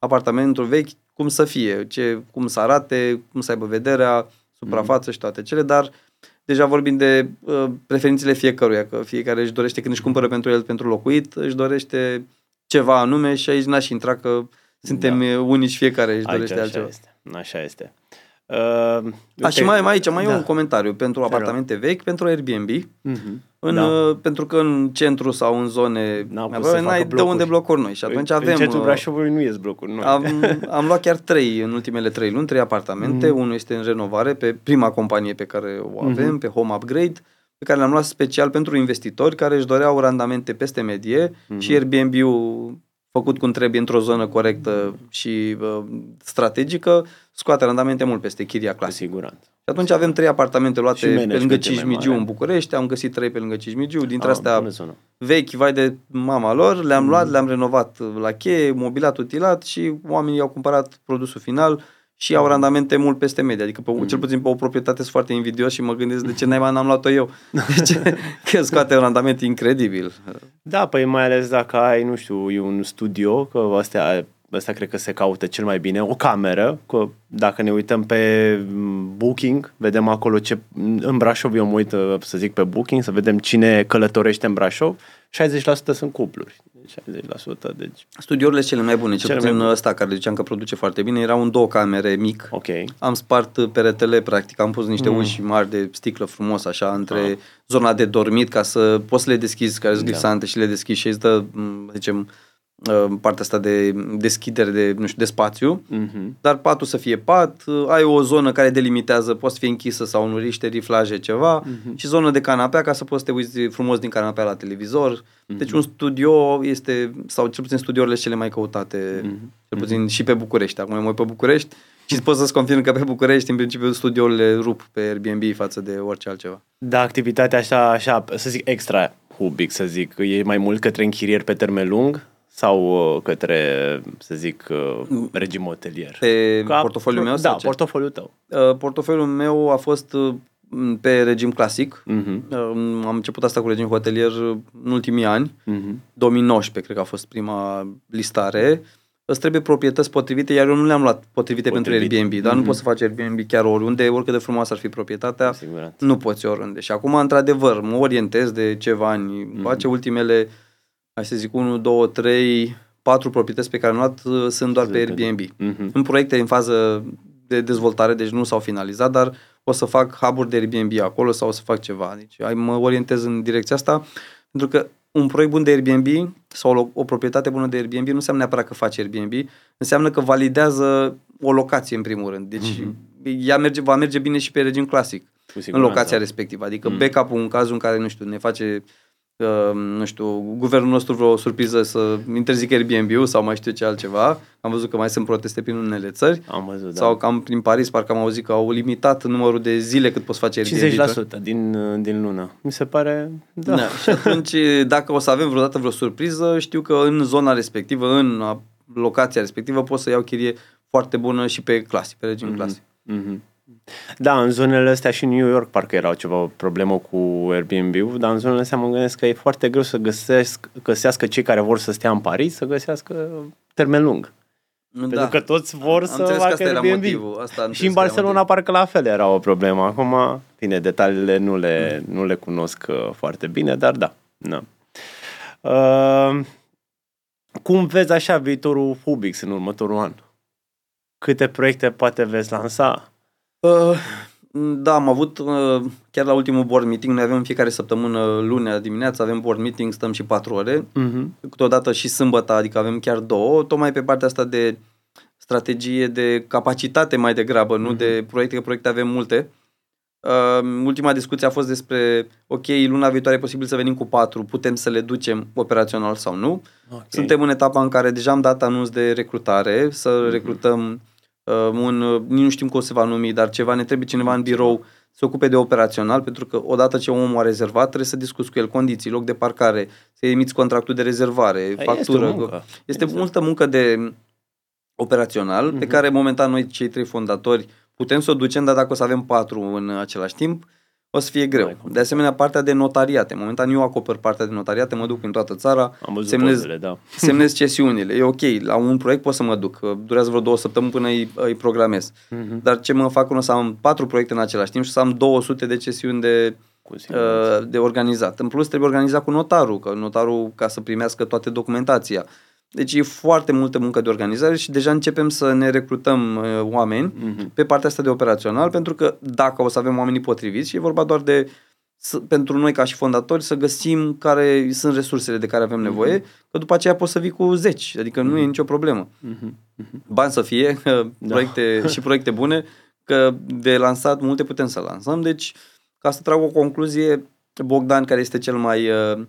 apartamentul vechi, cum să fie, ce, cum să arate, cum să aibă vederea, suprafață mm. și toate cele, dar deja vorbim de uh, preferințele fiecăruia, că fiecare își dorește când își cumpără pentru el pentru locuit, își dorește ceva anume și aici n-aș intra că suntem da. unici, fiecare își dorește aici, altceva. Este. Așa este. Uh, A, și mai, mai aici mai da. e un comentariu pentru apartamente vechi, pentru Airbnb, uh-huh. în, da. uh, pentru că în centru sau în zone n-ai de unde blocuri noi și atunci în, avem... În centrul uh, Brașovului nu ies blocuri noi. Am, am luat chiar trei în ultimele trei luni, trei apartamente, uh-huh. unul este în renovare pe prima companie pe care o avem, uh-huh. pe Home Upgrade, pe care l-am luat special pentru investitori care își doreau randamente peste medie uh-huh. și Airbnb-ul făcut cum trebuie într-o zonă corectă și uh, strategică, scoate randamente mult peste chiria clasică. Siguranță. Și atunci avem trei apartamente luate pe lângă Cismigiu în București, am găsit trei pe lângă Cismigiu, dintre ah, astea vechi, vai de mama lor, le-am mm. luat, le-am renovat la cheie, mobilat, utilat și oamenii au cumpărat produsul final și au randamente mult peste media. Adică, pe, mm. cel puțin pe o proprietate sunt foarte invidios și mă gândesc de ce n-ai n-am luat-o eu. Deci, că scoate un randament incredibil. Da, păi mai ales dacă ai, nu știu, un studio, că astea ăsta cred că se caută cel mai bine, o cameră, că dacă ne uităm pe Booking, vedem acolo ce, în Brașov eu mă uit, să zic, pe Booking, să vedem cine călătorește în Brașov, 60% sunt cupluri. 60%, deci... Studiourile cele mai bune, cel cele puțin mai ăsta care ziceam că produce foarte bine, era un două camere mic. Ok. Am spart peretele, practic, am pus niște mm. uși mari de sticlă frumos, așa, între ah. zona de dormit, ca să poți să le deschizi, care sunt da. glisante și le deschizi și îți dă, zicem, Uh, partea asta de deschidere de, nu știu, de spațiu, uh-huh. dar patul să fie pat, uh, ai o zonă care delimitează, poți fi închisă sau nu riște, riflaje, ceva, uh-huh. și zonă de canapea ca să poți să te uiți frumos din canapea la televizor. Uh-huh. Deci un studio este, sau cel puțin studiourile cele mai căutate, uh-huh. cel puțin uh-huh. și pe București. Acum mai pe București și pot să-ți confirm că pe București, în principiu, studiourile rup pe Airbnb față de orice altceva. Da, activitatea așa, așa, să zic, extra hubic, să zic, e mai mult către închirieri pe termen lung sau uh, către, să zic, uh, regim hotelier? Pe Ca, portofoliul meu? Da, portofoliul tău. Uh, portofoliul meu a fost pe regim clasic. Uh-huh. Am început asta cu regim hotelier în ultimii ani. Uh-huh. 2019, cred că a fost prima listare. Îți trebuie proprietăți potrivite, iar eu nu le-am luat potrivite Potrivit. pentru Airbnb, dar uh-huh. nu poți să faci Airbnb chiar oriunde, oricât de frumoasă ar fi proprietatea, nu poți oriunde. Și acum, într-adevăr, mă orientez de ceva ani, uh-huh. face ultimele hai să zic, 1, 2, 3, 4 proprietăți pe care am luat uh, sunt doar pe Airbnb. Uh-huh. În proiecte în fază de dezvoltare, deci nu s-au finalizat, dar o să fac hub de Airbnb acolo sau o să fac ceva. Deci mă orientez în direcția asta, pentru că un proiect bun de Airbnb sau o, o proprietate bună de Airbnb nu înseamnă neapărat că faci Airbnb, înseamnă că validează o locație în primul rând. Deci uh-huh. ea merge, va merge bine și pe regim clasic în locația respectivă. Adică uh-huh. backup-ul în cazul în care, nu știu, ne face uh, nu știu, guvernul nostru vreo surpriză să interzică Airbnb-ul sau mai știu ce altceva. Am văzut că mai sunt proteste prin unele țări. Am văzut, Sau da. cam prin Paris, parcă am auzit că au limitat numărul de zile cât poți face Airbnb. 50% din, din lună. Mi se pare... Da. Da. Și atunci, dacă o să avem vreodată vreo surpriză, știu că în zona respectivă, în a- locația respectivă, pot să iau chirie foarte bună și pe clasic, pe regim clasic. Mhm. Da, în zonele astea și în New York parcă era ceva problemă cu Airbnb-ul, dar în zonele astea mă gândesc că e foarte greu să găsesc, găsească cei care vor să stea în Paris, să găsească termen lung. Da. Pentru că toți vor Am să înțeles că facă asta era Airbnb. motivul. Asta am și în înțeles că era Barcelona parcă la fel era o problemă. Acum, bine, detaliile nu le, Mm. nu le cunosc uh, foarte bine, dar da. da. Uh, cum vezi așa viitorul Hubix în următorul an? Câte proiecte poate veți lansa? Uh, da, am avut uh, chiar la ultimul board meeting, noi avem în fiecare săptămână lunea dimineața, avem board meeting, stăm și patru ore, Uh-huh. câteodată și sâmbătă, adică avem chiar două, tocmai pe partea asta de strategie, de capacitate mai degrabă, nu de proiecte, că proiecte avem multe. Uh, ultima discuție a fost despre, ok, luna viitoare e posibil să venim cu patru, putem să le ducem operațional sau nu. Okay. Suntem în etapa în care deja am dat anunț de recrutare, să recrutăm uh, un, uh, nici nu știm cum se va numi, dar ceva, ne trebuie cineva în birou să se ocupe de operațional, pentru că odată ce omul a rezervat, trebuie să discuți cu el condiții, loc de parcare, să emiți contractul de rezervare, Este factură. o muncă. Este multă muncă de operațional, Mhm. pe care momentan noi, cei trei fondatori, putem să o ducem, dar dacă o să avem patru în același timp, o să fie greu. Mai complicat. De asemenea, partea de notariate. Momentan eu acopăr partea de notariate, mă duc în toată țara, Am văzut semnez, pozele, da. semnez cesiunile. E ok, la un proiect pot să mă duc. Durează vreo două săptămâni până îi, îi programez. Mhm. Dar ce mă fac o să am patru proiecte în același timp și să am 200 de cesiuni de, Cu siguranță. uh, de organizat. În plus trebuie organizat cu notarul, că notarul ca să primească toate documentația. Deci e foarte multă muncă de organizare și deja începem să ne recrutăm uh, oameni Mhm. pe partea asta de operațional, pentru că dacă o să avem oamenii potriviți, și e vorba doar de să, pentru noi ca și fondatori să găsim care sunt resursele de care avem nevoie, că după aceea poți să vii cu zeci, adică nu e nicio problemă. Mhm. Bani să fie, proiecte și proiecte bune, că de lansat multe putem să lansăm, deci ca să trag o concluzie, Bogdan, care este cel mai, uh,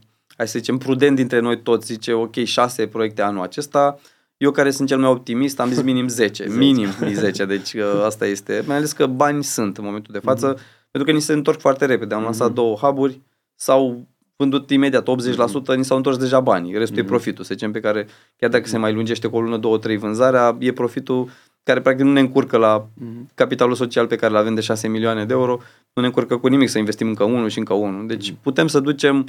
hai să zicem, prudent dintre noi toți, zice, ok, șase proiecte anul acesta, eu care sunt cel mai optimist, am zis minim 10, minim 10, deci uh, asta este, mai ales că bani sunt în momentul de față, pentru că ni se întorc foarte repede, am lansat două hub-uri, sau vândut imediat 80%, ni s-au întors deja banii, restul e profitul, să zicem, pe care chiar dacă se mai lungește cu o lună, două, trei vânzarea, e profitul care practic nu ne încurcă la capitalul social pe care îl avem de 6 milioane de euro, nu ne încurcă cu nimic să investim încă unul și încă unul. Deci putem să ducem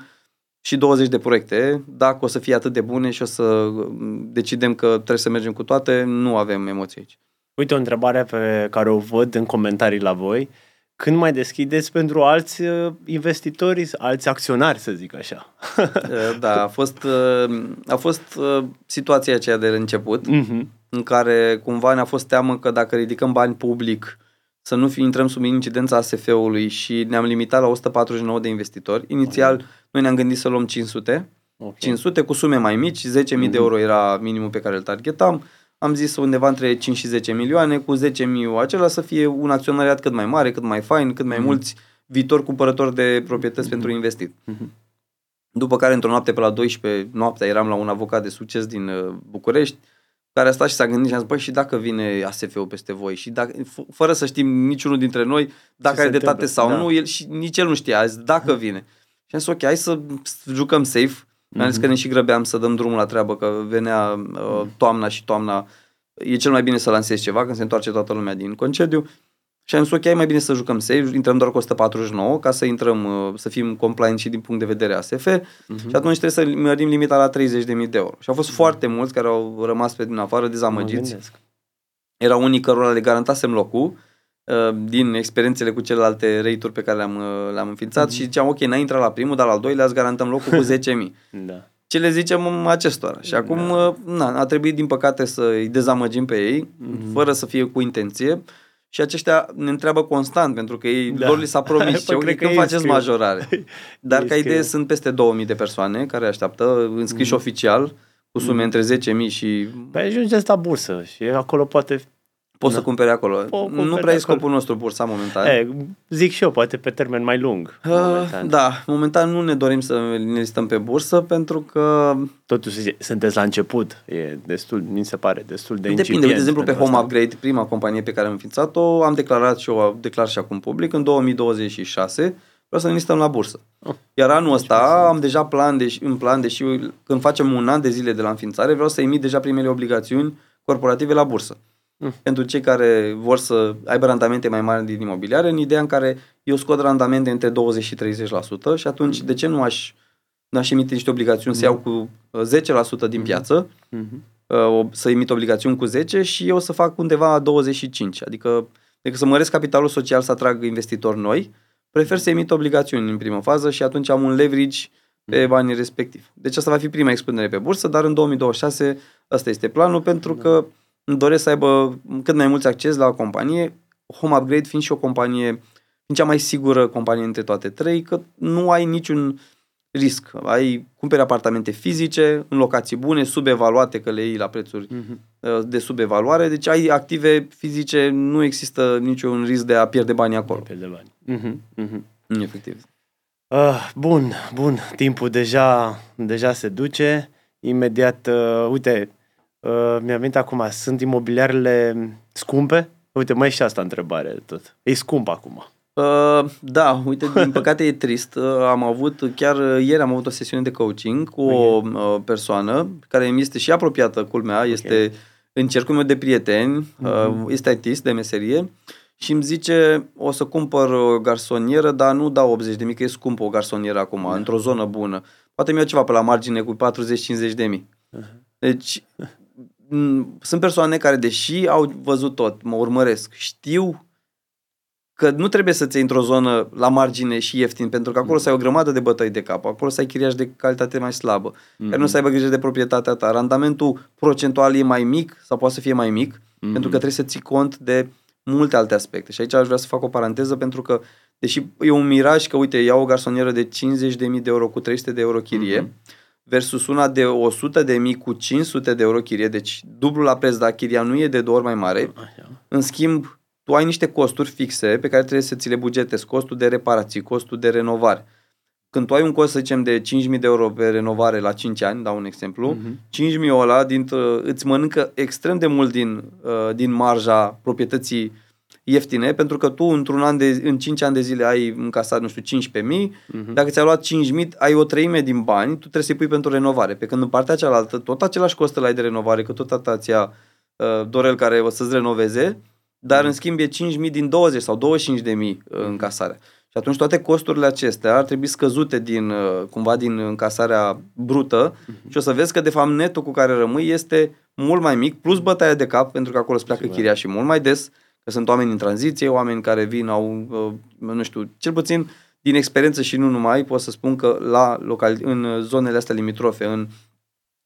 și 20 de proiecte, dacă o să fie atât de bune și o să mm, decidem că trebuie să mergem cu toate, nu avem emoții aici. Uite o întrebare pe care o văd în comentarii la voi. Când mai deschideți pentru alți uh, investitori, alți acționari, să zic așa? Uh, Da, a fost, uh, a fost uh, situația aceea de la început, Mhm. în care cumva ne-a fost teamă că dacă ridicăm bani public, să nu fi, intrăm sub incidența ASF-ului și ne-am limitat la 149 de investitori. Inițial, noi ne-am gândit să luăm 500, Ok. 500 cu sume mai mici, 10.000 de euro era minimul pe care îl targetam. Am zis undeva între 5 și 10 milioane, cu 10.000 acela să fie un acționariat cât mai mare, cât mai fain, cât mai mulți viitori cumpărători de proprietăți pentru investit. După care, într-o noapte pe la 12 noaptea, eram la un avocat de succes din uh, București, care a stat și s-a gândit și a zis, băi, și dacă vine ASF-ul peste voi? Și dacă, f- fără să știm niciunul dintre noi dacă Se are dreptate întâmplă, sau da. nu, el și nici el nu știa, a zis, dacă vine. Și am zis, ok, hai să jucăm safe. Mai ales că ne și grăbeam să dăm drumul la treabă, că venea uh, toamna și toamna e cel mai bine să lansezi ceva când se întoarce toată lumea din concediu. Și am zis, ok, mai bine să jucăm safe, intrăm doar cu 149 ca să intrăm, uh, să fim compliant și din punct de vedere ASF și atunci trebuie să mărim limita la 30.000 de euro. Și au fost foarte mulți care au rămas pe din afară Mă dezamăgiți. gândesc. Erau unii cărora le garantasem locul uh, din experiențele cu celelalte rate-uri pe care le-am, uh, le-am înființat și ziceam, ok, n-ai intrat la primul, dar la al doilea îți garantăm locul cu 10.000 Da. ce le zicem acestora. Și acum uh, na, a trebuit, din păcate, să îi dezamăgim pe ei, Mhm. fără să fie cu intenție. Și aceștia ne întreabă constant, pentru că ei, Da. lor li s-a promis, Păi ce, cred că când ei faceți scriu. majorare. Dar Ei ca idee scriu. sunt peste 2000 de persoane care așteaptă, înscriși oficial, cu sume între 10.000 și... Păi ajungeți la bursă și acolo poate poți Da. să cumpere acolo. Po- nu cumperi prea e acolo. scopul nostru bursa momentan. E, zic și eu, poate pe termen mai lung. Uh, momentan. da, momentan nu ne dorim să ne listăm pe bursă pentru că Totuși sunteți la început, e destul, mi se pare, destul de Depinde, incipient uite, de exemplu, pe pentru Home asta. Upgrade, prima companie pe care am înființat-o, am declarat și o declar și acum public, în 2026 vreau să ne listăm la bursă. Oh. Iar anul ăsta am deja plan, de, în plan, deși când facem un an de zile de la înființare, vreau să emit deja primele obligațiuni corporative la bursă. Mm. Pentru cei care vor să aibă randamente mai mari din imobiliare, în ideea în care eu scot randamente între 20 și 30% și atunci de ce nu aș, nu aș emite niște obligațiuni să iau cu uh, 10% din piață Mhm. uh, o- să emit obligațiuni cu 10 și eu să fac undeva 25. Adică, decât să măresc capitalul social să atrag investitori noi, prefer să emit obligațiuni în primă fază și atunci am un leverage pe banii respectiv. Deci asta va fi prima expunere pe bursă, dar în 2026 ăsta este planul pentru că îmi doresc să aibă cât mai mulți acces la companie, Home Upgrade fiind și o companie, fiind cea mai sigură companie între toate trei, că nu ai niciun risc. Ai cumperi apartamente fizice, în locații bune, subevaluate, că le iei la prețuri Mhm. uh, de subevaluare, deci ai active fizice, nu există niciun risc de a pierde bani acolo. Pe de bani. Mhm, mhm. Efectiv. Uh, bun, bun, timpul deja, deja se duce. Imediat, uh, uite, uh, mi-a venit acum, sunt imobiliarele scumpe? Uite, mai e și asta întrebare tot. E scump acum. Uh, da, uite, din păcate e trist. Uh, am avut, chiar uh, ieri am avut o sesiune de coaching cu o uh, persoană care mi este și apropiată, culmea, este în cercul meu de prieteni, uh, este artist de meserie și îmi zice, o să cumpăr o garsonieră, dar nu dau 80 de mii, că e scumpă o garsonieră acum, într-o zonă bună. Poate mi-au ceva pe la margine cu 40-50 de mii. Deci, m, sunt persoane care, deși au văzut tot, mă urmăresc, știu că nu trebuie să ți într-o zonă la margine și ieftin, pentru că acolo să ai o grămadă de bătăi de cap, acolo să ai chiriași de calitate mai slabă, care nu să aibă grijă de proprietatea ta. Randamentul procentual e mai mic sau poate să fie mai mic, Mhm. pentru că trebuie să ții cont de multe alte aspecte. Și aici aș vrea să fac o paranteză pentru că, deși e un miraj că, uite, iau o garsonieră de 50.000 de euro cu 300 de euro chirie, Mhm. Versus una de 100 de mii cu 500 de euro chirie, deci dublu la preț, dar chiria nu e de două ori mai mare. Așa. În schimb, tu ai niște costuri fixe pe care trebuie să ți le bugetezi, costul de reparații, costul de renovare. Când tu ai un cost, să zicem, de 5.000 de euro pe renovare la 5 ani, dau un exemplu, Mhm. 5.000 ăla dintr- îți mănâncă extrem de mult din, uh, din marja proprietății ieftine, pentru că tu într-un an de, în 5 ani de zile ai încasat, nu știu, 15.000, Mhm. dacă ți-a luat 5.000, ai o treime din bani, tu trebuie să-i pui pentru renovare. Pe când în partea cealaltă, tot același cost îl ai de renovare, că tot atâta ți-a uh, Dorel care o să-ți renoveze, dar în schimb e 5.000 din 20 sau 25.000 uh, încasarea. Și atunci toate costurile acestea ar trebui scăzute din, uh, cumva din încasarea brută și o să vezi că de fapt netul cu care rămâi este mult mai mic, plus bătaia de cap, pentru că acolo îți pleacă Sigur. chiria și mult mai des, că sunt oameni în tranziție, oameni care vin, au, uh, nu știu, cel puțin din experiență și nu numai, pot să spun că la local, în zonele astea limitrofe, în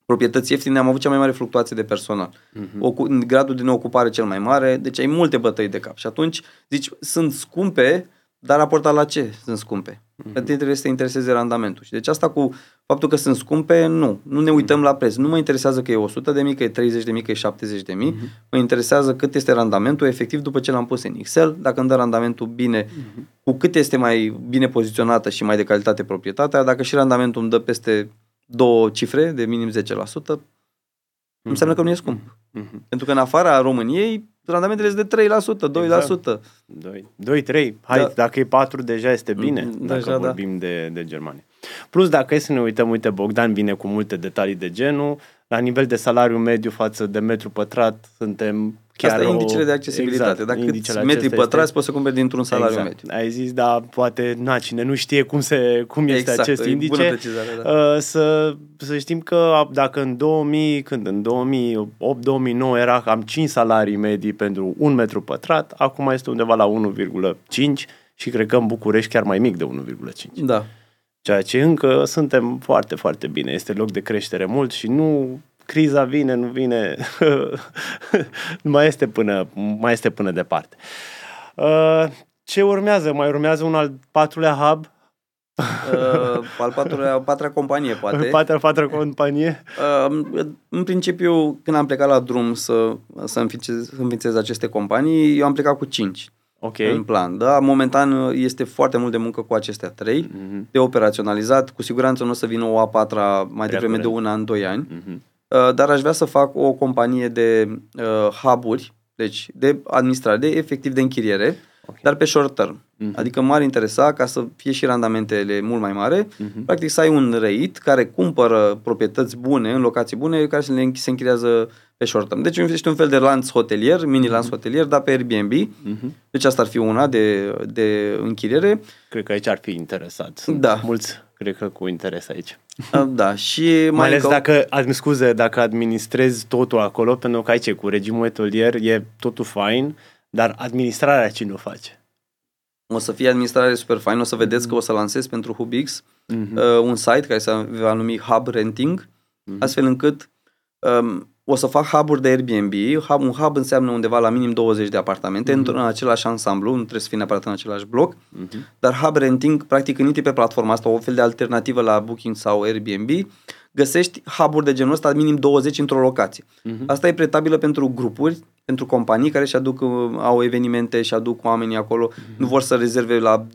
proprietăți ieftine, am avut cea mai mare fluctuație de personal. Mhm. Ocu- gradul de neocupare cel mai mare, deci ai multe bătăi de cap. Și atunci zici, sunt scumpe, dar raportat la ce sunt scumpe? Mhm. Pe tine trebuie să te intereseze randamentul. Și deci asta cu faptul că sunt scumpe, nu. Nu ne uităm la preț. Nu mă interesează că e 100 de mii, că e 30 de mii, că e 70 de mii. Mhm. Mă interesează cât este randamentul efectiv după ce l-am pus în Excel, dacă îmi dă randamentul bine, Mhm. cu cât este mai bine poziționată și mai de calitate proprietatea, dacă și randamentul îmi dă peste două cifre de minim 10%, înseamnă că nu e scump. Mhm. Pentru că în afara României, randamentele sunt de 3%, 2%. Doi, doi, trei. Hai, Da. dacă e patru, deja este bine, Mm, dacă deja, da. vorbim de, de Germania. Plus, dacă e să ne uităm, uite, Bogdan vine cu multe detalii de genul, la nivel de salariu mediu față de metru pătrat, suntem chiar Asta e o- indicele de accesibilitate. Exact, Dacă indicele câți metri acesta pătrați este- poți să cumperi dintr-un salariu exact. mediu. Ai zis, da, poate, na, cine nu știe cum, se, cum este Exact, acest e bună indice, precizare, da. uh, să, să știm că dacă în 2000, când în 2008-2009 era cam 5 salarii medii pentru un metru pătrat, acum este undeva la 1,5 și cred că în București chiar mai mic de 1,5. Da. Ceea ce încă suntem foarte, foarte bine. Este loc de creștere mult și nu criza vine, nu vine, mai este până, mai este până departe. Uh, Ce urmează? Mai urmează un al patrulea hub? Uh, al patrulea, a patra companie, poate. Patra, patra companie? Uh, în principiu, când am plecat la drum să, să, înființez, să înființez aceste companii, eu am plecat cu cinci Ok. în plan. Da? Momentan este foarte mult de muncă cu acestea trei, Mhm. de operaționalizat. Cu siguranță nu o să vină o a patra mai Prea devreme de curând. un an, doi ani. Mhm. Uh, dar aș vrea să fac o companie de uh, hub-uri, deci de administrare, de efectiv de închiriere, Ok. dar pe short term. Mhm. Adică m-ar interesa ca să fie și randamentele mult mai mare, Mhm. practic să ai un reit care cumpără proprietăți bune, în locații bune, care se, le, închi- se închiriază pe short term. Deci este un fel de lanț hotelier, mini lanț hotelier, dar pe Airbnb. Mhm. Deci asta ar fi una de, de închiriere. Cred că aici ar fi interesat. Sunt Da. mulți, cred că cu interes aici. Uh, Da, și Mai ales încă- dacă, ad- scuze, dacă administrezi totul acolo, pentru că aici e cu regimul hotelier, e totul fain, dar administrarea cine o face? O să fie administrare super fain, o să vedeți că o să lansez pentru Hubix Mhm. uh, un site care se va numi Hub Renting, Mhm. astfel încât um, o să fac hub-uri de Airbnb. Hub, un hub înseamnă undeva la minim 20 de apartamente Mhm. într-un același ansamblu, nu trebuie să fie neapărat în același bloc, Mhm. dar Hub Renting, practic, când intri pe platforma asta, o fel de alternativă la Booking sau Airbnb, găsești hub-uri de genul ăsta, minim 20 într-o locație. Mhm. Asta e pretabilă pentru grupuri, pentru companii care și aduc, uh, au evenimente și aduc oamenii acolo, nu vor să rezerve la dou-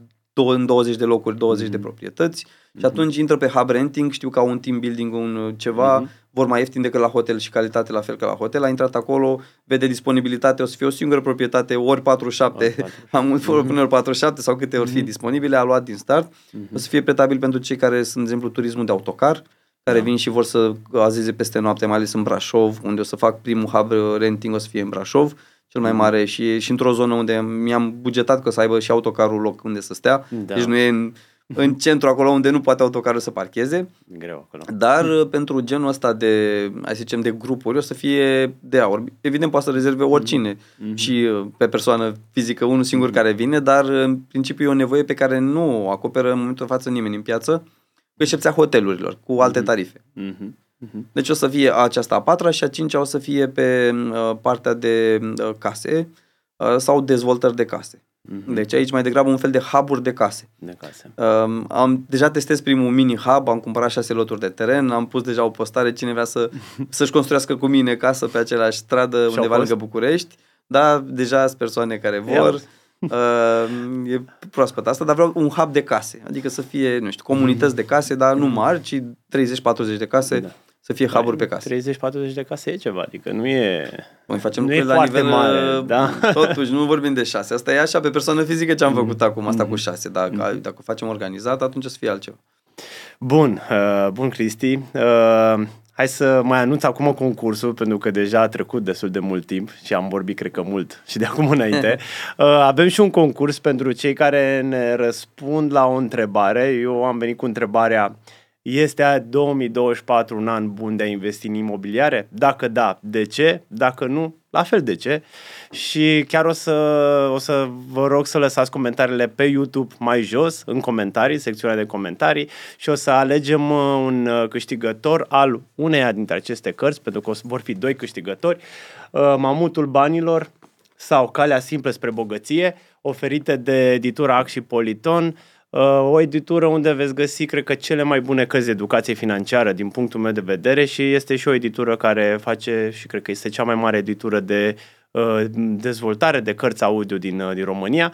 în 20 de locuri, 20 de proprietăți și atunci intră pe hub renting, știu că au un team building, un uh, ceva, vor mai ieftin decât la hotel și calitate la fel ca la hotel, a intrat acolo, vede disponibilitate, o să fie o singură proprietate, ori 47, Ori 47. am mult mm-hmm. până ori 47 sau câte ori fi disponibile, a luat din start, o să fie pretabil pentru cei care sunt, de exemplu, turismul de autocar, care vin și vor să azeze peste noapte, mai ales în Brașov, unde o să fac primul hub uh, renting, o să fie în Brașov, cel mai mare și, și într-o zonă unde mi-am bugetat că să aibă și autocarul loc unde să stea, Da. deci nu e în, în centru acolo unde nu poate autocarul să parcheze, Greu acolo. dar uh, pentru genul ăsta de, hai să zicem, de grupuri, o să fie de aur. Evident, poate să rezerve oricine și uh, pe persoană fizică, unul singur care vine, dar uh, în principiu e o nevoie pe care nu o acoperă în momentul de față nimeni în piață, cu excepția hotelurilor, cu alte tarife. Mhm. Mhm. Deci o să fie aceasta a patra și a cincea o să fie pe uh, partea de uh, case uh, sau dezvoltări de case. Mhm. Deci aici mai degrabă un fel de hub-uri de case. De case. Um, am deja testez primul mini hub, am cumpărat șase loturi de teren, am pus deja o postare cine vrea să, să-și construiască cu mine casă pe același stradă Și au undeva fost? lângă București. Da, deja sunt persoane care Ia vor. uzi. Uh, e proaspăt asta, dar vreau un hub de case, adică să fie, nu știu, comunități de case, dar nu mari, ci 30-40 de case, Da. Să fie hub-uri pe case. 30-40 de case e ceva, adică nu e... Noi facem Nu e lucruri la foarte nivel, mare, uh, da. totuși, nu vorbim de șase. Asta e așa pe persoană fizică ce am făcut acum, asta Mm. cu șase. Dacă, dacă o facem organizat, atunci o să fie altceva. Bun, uh, bun Cristi. Uh, hai să mai anunț acum concursul, pentru că deja a trecut destul de mult timp și am vorbit, cred că, mult și de acum înainte. Uh, avem și un concurs pentru cei care ne răspund la o întrebare. Eu am venit cu întrebarea este 2024 un an bun de a investi în imobiliare? Dacă da, de ce? Dacă nu, la fel de ce? Și chiar o să, o să vă rog să lăsați comentariile pe YouTube mai jos, în comentarii, secțiunea de comentarii și o să alegem uh, un uh, câștigător al uneia dintre aceste cărți, pentru că o să vor fi doi câștigători, uh, Mamutul Banilor sau Calea Simplă spre Bogăție, oferite de editura Ac și Politon, Uh, o editură unde veți găsi, cred că, cele mai bune cărți de educație financiară din punctul meu de vedere și este și o editură care face și cred că este cea mai mare editură de uh, dezvoltare de cărți audio din, uh, din România.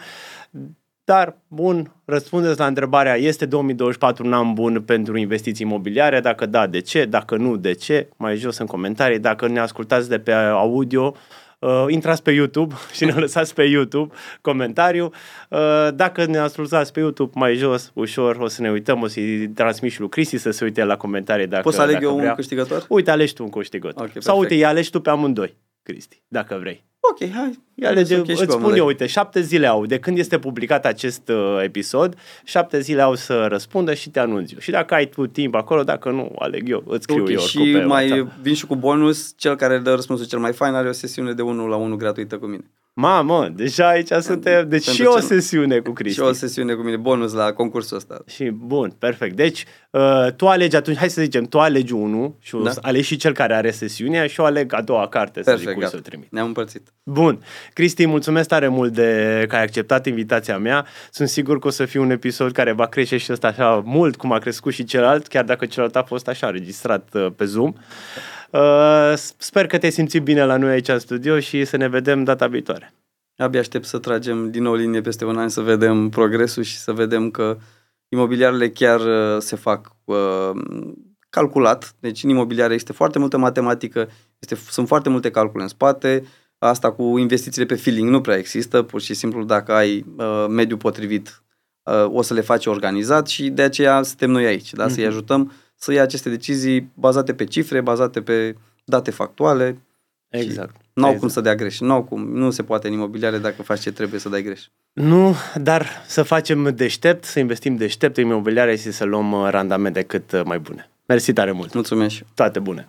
Dar, bun, răspundeți la întrebarea, este 2024 un an bun pentru investiții imobiliare? Dacă da, de ce? Dacă nu, de ce? Mai jos în comentarii. Dacă ne ascultați de pe audio, uh, intrați pe YouTube și ne lăsați pe YouTube comentariu. Uh, dacă ne ascultați pe YouTube mai jos, ușor, o să ne uităm, o să-i transmit și lui Cristi să se uite la comentarii dacă Poți să aleg dacă eu vrea. un câștigător? Uite, alegi tu un câștigător. Ok, Sau perfect. uite, îi alegi tu pe amândoi, Cristi, dacă vrei. Ok, hai. Ia alege, Ok și îți pe spun amândoi. eu, uite, șapte zile au, de când este publicat acest uh, episod, șapte zile au să răspundă și te anunț eu. Și dacă ai tu timp acolo, dacă nu, aleg eu, îți scriu Ok, eu și oricum pe mai WhatsApp. vin și cu bonus, cel care dă răspunsul cel mai fain are o sesiune de 1 la 1 gratuită cu mine. Mamă, deja aici suntem, deci Pentru și o ce nu? sesiune cu Cristi. Și o sesiune cu mine, bonus la concursul ăsta. Și bun, perfect. Deci, uh, tu alegi atunci, hai să zicem, tu alegi unul și Da. da. alegi și cel care are sesiunea și eu aleg a doua carte, să zic Perfect, cui să o gata. trimit. Ne-am împărțit. Bun. Cristi, mulțumesc tare mult de că ai acceptat invitația mea. Sunt sigur că o să fie un episod care va crește și ăsta așa mult cum a crescut și celălalt, chiar dacă celălalt a fost așa registrat uh, pe Zoom. Uh, sper că te simți bine la noi aici în studio și să ne vedem data viitoare. Abia aștept să tragem din nou linie peste un an, să vedem progresul și să vedem că imobiliarele chiar uh, se fac uh, calculat. Deci în imobiliare este foarte multă matematică, este, sunt foarte multe calcule în spate. Asta cu investițiile pe feeling nu prea există, pur și simplu dacă ai uh, mediul potrivit uh, o să le faci organizat și de aceea suntem noi aici, da? Mm-hmm. să-i mhm. ajutăm să ia aceste decizii bazate pe cifre, bazate pe date factuale. Exact. Nu au exact. cum să dea greș. Nu, cum. nu se poate în imobiliare dacă faci ce trebuie să dai greș. Nu, dar să facem deștept, să investim deștept în imobiliare și să luăm uh, randamente cât uh, mai bune. Mersi tare mult! Mulțumesc! Toate bune!